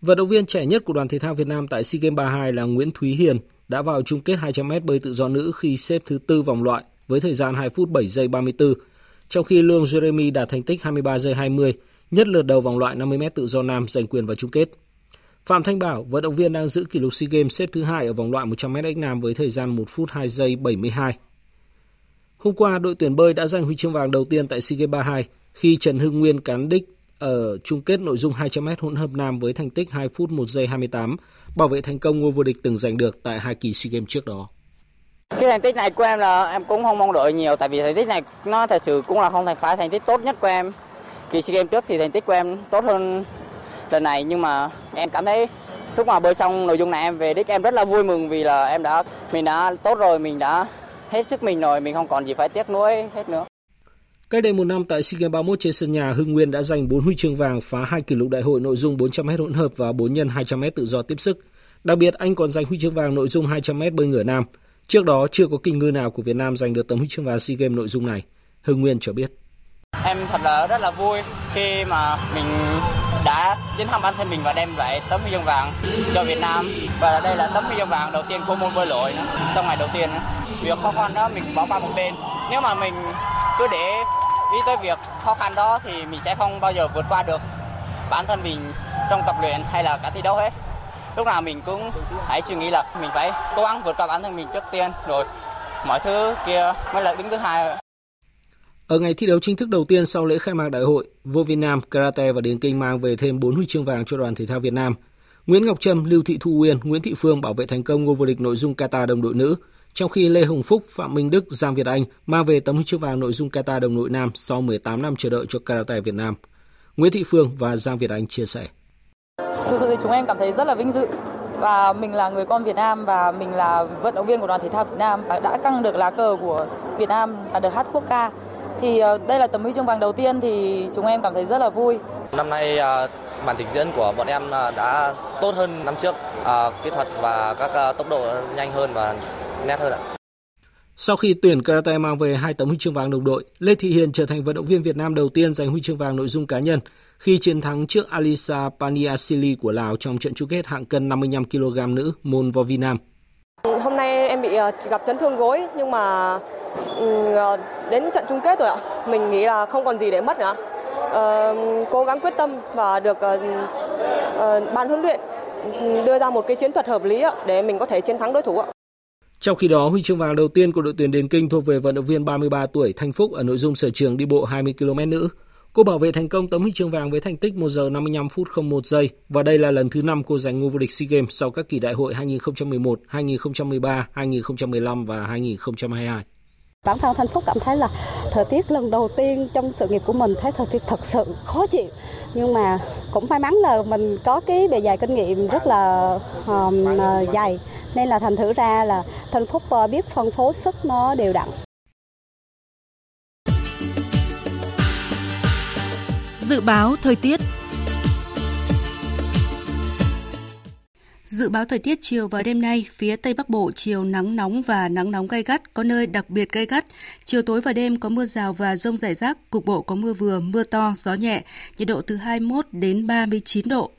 Vận động viên trẻ nhất của đoàn thể thao Việt Nam tại SEA Games 32 là Nguyễn Thúy Hiền đã vào chung kết 200m bơi tự do nữ khi xếp thứ tư vòng loại với thời gian 2 phút 7 giây 34 trong khi Lương Jeremy đạt thành tích 23 giây 20, nhất lượt đầu vòng loại 50m tự do nam giành quyền vào chung kết. Phạm Thanh Bảo, vận động viên đang giữ kỷ lục SEA Games xếp thứ hai ở vòng loại 100m nam với thời gian 1 phút 2 giây 72. Hôm qua, đội tuyển bơi đã giành huy chương vàng đầu tiên tại SEA Games 32 khi Trần Hưng Nguyên cán đích ở chung kết nội dung 200m hỗn hợp nam với thành tích 2 phút 1 giây 28, bảo vệ thành công ngôi vô địch từng giành được tại hai kỳ SEA Games trước đó. Cái thành tích này của em là em cũng không mong đợi nhiều tại vì thành tích này nó thật sự cũng là không thành phải thành tích tốt nhất của em. Kỳ SEA Games trước thì thành tích của em tốt hơn lần này nhưng mà em cảm thấy lúc mà bơi xong nội dung này em về đích em rất là vui mừng vì là em đã mình đã tốt rồi mình đã hết sức mình rồi mình không còn gì phải tiếc nuối hết nữa Cách đây một năm tại SEA Games 31 trên sân nhà, Hưng Nguyên đã giành 4 huy chương vàng phá hai kỷ lục đại hội nội dung 400m hỗn hợp và 4 x 200m tự do tiếp sức. Đặc biệt, anh còn giành huy chương vàng nội dung 200m bơi ngửa nam. Trước đó, chưa có kinh ngư nào của Việt Nam giành được tấm huy chương vàng SEA Games nội dung này. Hưng Nguyên cho biết. Em thật là rất là vui khi mà mình đã chiến thắng bản thân mình và đem lại tấm huy chương vàng cho Việt Nam và đây là tấm huy chương vàng đầu tiên của môn bơi lội nữa, trong ngày đầu tiên. Việc khó khăn đó mình bỏ qua một bên. Nếu mà mình cứ để ý tới việc khó khăn đó thì mình sẽ không bao giờ vượt qua được bản thân mình trong tập luyện hay là cả thi đấu hết lúc nào mình cũng hãy suy nghĩ là mình phải cố gắng vượt qua bản thân mình trước tiên rồi mọi thứ kia mới là đứng thứ hai ở ngày thi đấu chính thức đầu tiên sau lễ khai mạc đại hội, vô Việt Nam, karate và điền kinh mang về thêm 4 huy chương vàng cho đoàn thể thao Việt Nam. Nguyễn Ngọc Trâm, Lưu Thị Thu Uyên, Nguyễn Thị Phương bảo vệ thành công ngôi vô địch nội dung kata đồng đội nữ, trong khi Lê Hồng Phúc, Phạm Minh Đức, Giang Việt Anh mang về tấm huy chương vàng nội dung kata đồng đội nam sau 18 năm chờ đợi cho karate Việt Nam. Nguyễn Thị Phương và Giang Việt Anh chia sẻ. Thực sự thì chúng em cảm thấy rất là vinh dự và mình là người con Việt Nam và mình là vận động viên của đoàn thể thao Việt Nam và đã căng được lá cờ của Việt Nam và được hát quốc ca. Thì ờ, đây là tấm huy chương vàng đầu tiên thì chúng em cảm thấy rất là vui. Năm nay ờ, màn trình diễn của bọn em ờ, đã tốt hơn năm trước, kỹ thuật và các tốc độ nhanh hơn và nét hơn ạ. Sau khi tuyển karate mang về hai tấm huy chương vàng đồng đội, Lê Thị Hiền trở thành vận động viên Việt Nam đầu tiên giành huy chương vàng nội dung cá nhân khi chiến thắng trước Alisa Paniasili của Lào trong trận chung kết hạng cân 55 kg nữ môn vo vi nam. Hôm nay em bị ờ, gặp chấn thương gối nhưng mà ờ, đến trận chung kết rồi ạ. Mình nghĩ là không còn gì để mất nữa. Ờ, cố gắng quyết tâm và được ban huấn luyện đưa ra một cái chiến thuật hợp lý để mình có thể chiến thắng đối thủ ạ. Trong khi đó, huy chương vàng đầu tiên của đội tuyển Điền Kinh thuộc về vận động viên 33 tuổi Thanh Phúc ở nội dung sở trường đi bộ 20 km nữ. Cô bảo vệ thành công tấm huy chương vàng với thành tích 1 giờ 55 phút 01 giây và đây là lần thứ 5 cô giành ngôi vô địch SEA Games sau các kỳ đại hội 2011, 2013, 2015 và 2022. Bản thân Thanh Phúc cảm thấy là thời tiết lần đầu tiên trong sự nghiệp của mình thấy thời tiết thật sự khó chịu. Nhưng mà cũng may mắn là mình có cái bề dày kinh nghiệm rất là um, dày nên là thành thử ra là Thanh Phúc ờ, biết phân phối sức nó đều đặn. Dự báo thời tiết Dự báo thời tiết chiều và đêm nay, phía Tây Bắc Bộ chiều nắng nóng và nắng nóng gai gắt, có nơi đặc biệt gai gắt. Chiều tối và đêm có mưa rào và rông rải rác, cục bộ có mưa vừa, mưa to, gió nhẹ, nhiệt độ từ 21 đến 39 độ.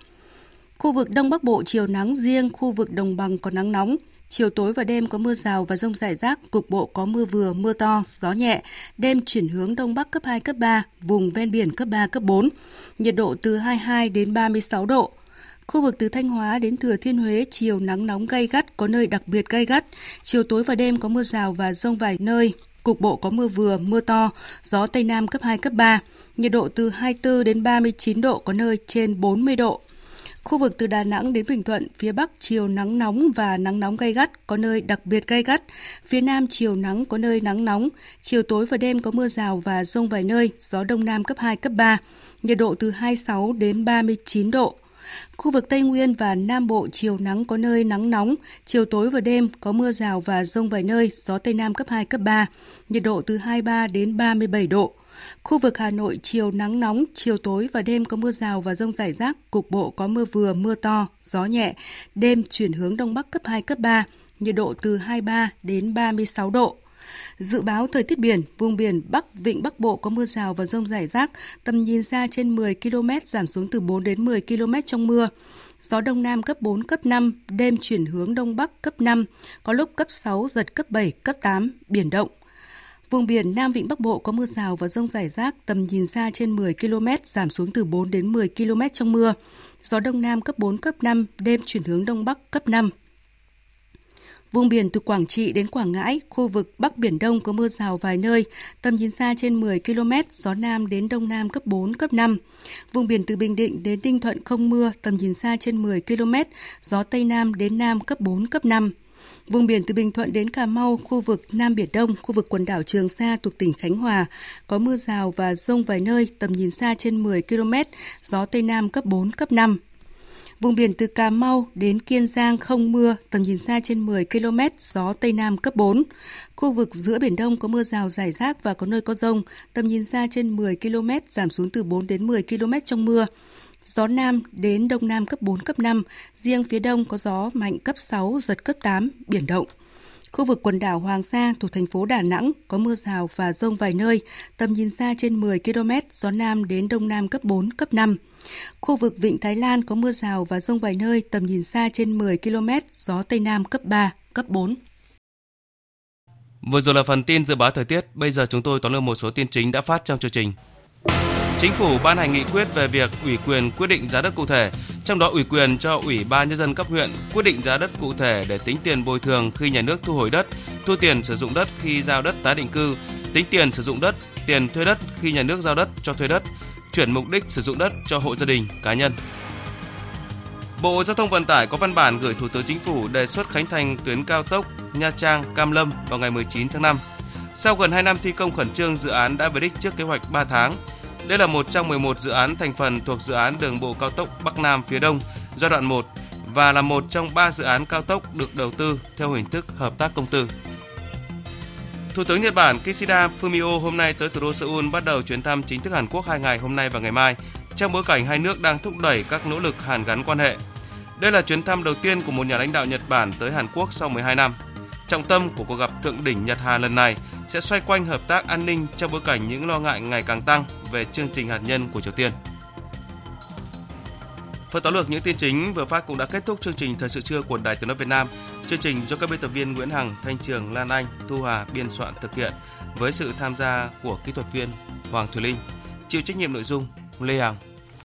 Khu vực Đông Bắc Bộ chiều nắng riêng, khu vực Đồng bằng có nắng nóng. Chiều tối và đêm có mưa rào và rông rải rác, cục bộ có mưa vừa, mưa to, gió nhẹ. Đêm chuyển hướng Đông Bắc cấp 2, cấp 3, vùng ven biển cấp 3, cấp 4. Nhiệt độ từ 22 đến 36 độ. Khu vực từ Thanh Hóa đến Thừa Thiên Huế chiều nắng nóng gay gắt, có nơi đặc biệt gay gắt. Chiều tối và đêm có mưa rào và rông vài nơi. Cục bộ có mưa vừa, mưa to, gió Tây Nam cấp 2, cấp 3. Nhiệt độ từ 24 đến 39 độ, có nơi trên 40 độ. Khu vực từ Đà Nẵng đến Bình Thuận, phía Bắc chiều nắng nóng và nắng nóng gay gắt, có nơi đặc biệt gay gắt. Phía Nam chiều nắng có nơi nắng nóng, chiều tối và đêm có mưa rào và rông vài nơi, gió Đông Nam cấp 2, cấp 3. Nhiệt độ từ 26 đến 39 độ. Khu vực Tây Nguyên và Nam Bộ chiều nắng có nơi nắng nóng, chiều tối và đêm có mưa rào và rông vài nơi, gió Tây Nam cấp 2, cấp 3, nhiệt độ từ 23 đến 37 độ. Khu vực Hà Nội chiều nắng nóng, chiều tối và đêm có mưa rào và rông rải rác, cục bộ có mưa vừa, mưa to, gió nhẹ, đêm chuyển hướng Đông Bắc cấp 2, cấp 3, nhiệt độ từ 23 đến 36 độ. Dự báo thời tiết biển, vùng biển Bắc Vịnh Bắc Bộ có mưa rào và rông rải rác, tầm nhìn xa trên 10 km giảm xuống từ 4 đến 10 km trong mưa. Gió Đông Nam cấp 4, cấp 5, đêm chuyển hướng Đông Bắc cấp 5, có lúc cấp 6, giật cấp 7, cấp 8, biển động. Vùng biển Nam Vịnh Bắc Bộ có mưa rào và rông rải rác, tầm nhìn xa trên 10 km, giảm xuống từ 4 đến 10 km trong mưa. Gió Đông Nam cấp 4, cấp 5, đêm chuyển hướng Đông Bắc cấp 5. Vùng biển từ Quảng Trị đến Quảng Ngãi, khu vực Bắc Biển Đông có mưa rào vài nơi, tầm nhìn xa trên 10 km, gió Nam đến Đông Nam cấp 4, cấp 5. Vùng biển từ Bình Định đến Ninh Thuận không mưa, tầm nhìn xa trên 10 km, gió Tây Nam đến Nam cấp 4, cấp 5. Vùng biển từ Bình Thuận đến Cà Mau, khu vực Nam Biển Đông, khu vực quần đảo Trường Sa thuộc tỉnh Khánh Hòa, có mưa rào và rông vài nơi, tầm nhìn xa trên 10 km, gió Tây Nam cấp 4, cấp 5. Vùng biển từ Cà Mau đến Kiên Giang không mưa, tầm nhìn xa trên 10 km, gió Tây Nam cấp 4. Khu vực giữa Biển Đông có mưa rào rải rác và có nơi có rông, tầm nhìn xa trên 10 km, giảm xuống từ 4 đến 10 km trong mưa. Gió Nam đến Đông Nam cấp 4, cấp 5, riêng phía Đông có gió mạnh cấp 6, giật cấp 8, biển động. Khu vực quần đảo Hoàng Sa thuộc thành phố Đà Nẵng có mưa rào và rông vài nơi, tầm nhìn xa trên 10 km, gió Nam đến Đông Nam cấp 4, cấp 5. Khu vực Vịnh Thái Lan có mưa rào và rông vài nơi, tầm nhìn xa trên 10 km, gió Tây Nam cấp 3, cấp 4. Vừa rồi là phần tin dự báo thời tiết, bây giờ chúng tôi tóm lược một số tin chính đã phát trong chương trình. Chính phủ ban hành nghị quyết về việc ủy quyền quyết định giá đất cụ thể, trong đó ủy quyền cho Ủy ban nhân dân cấp huyện quyết định giá đất cụ thể để tính tiền bồi thường khi nhà nước thu hồi đất, thu tiền sử dụng đất khi giao đất tái định cư, tính tiền sử dụng đất, tiền thuê đất khi nhà nước giao đất cho thuê đất, chuyển mục đích sử dụng đất cho hộ gia đình, cá nhân. Bộ Giao thông Vận tải có văn bản gửi Thủ tướng Chính phủ đề xuất khánh thành tuyến cao tốc Nha Trang Cam Lâm vào ngày 19 tháng 5. Sau gần 2 năm thi công khẩn trương, dự án đã về đích trước kế hoạch 3 tháng. Đây là một trong 11 dự án thành phần thuộc dự án đường bộ cao tốc Bắc Nam phía Đông giai đoạn 1 và là một trong 3 dự án cao tốc được đầu tư theo hình thức hợp tác công tư. Thủ tướng Nhật Bản Kishida Fumio hôm nay tới thủ đô Seoul bắt đầu chuyến thăm chính thức Hàn Quốc hai ngày hôm nay và ngày mai, trong bối cảnh hai nước đang thúc đẩy các nỗ lực hàn gắn quan hệ. Đây là chuyến thăm đầu tiên của một nhà lãnh đạo Nhật Bản tới Hàn Quốc sau 12 năm. Trọng tâm của cuộc gặp thượng đỉnh Nhật Hàn lần này sẽ xoay quanh hợp tác an ninh trong bối cảnh những lo ngại ngày càng tăng về chương trình hạt nhân của Triều Tiên. Phần tóm lược những tin chính vừa phát cũng đã kết thúc chương trình thời sự trưa của Đài Tiếng nói Việt Nam. Chương trình do các biên tập viên Nguyễn Hằng, Thanh Trường, Lan Anh, Thu Hà biên soạn thực hiện với sự tham gia của kỹ thuật viên Hoàng Thùy Linh. Chịu trách nhiệm nội dung Lê Hằng,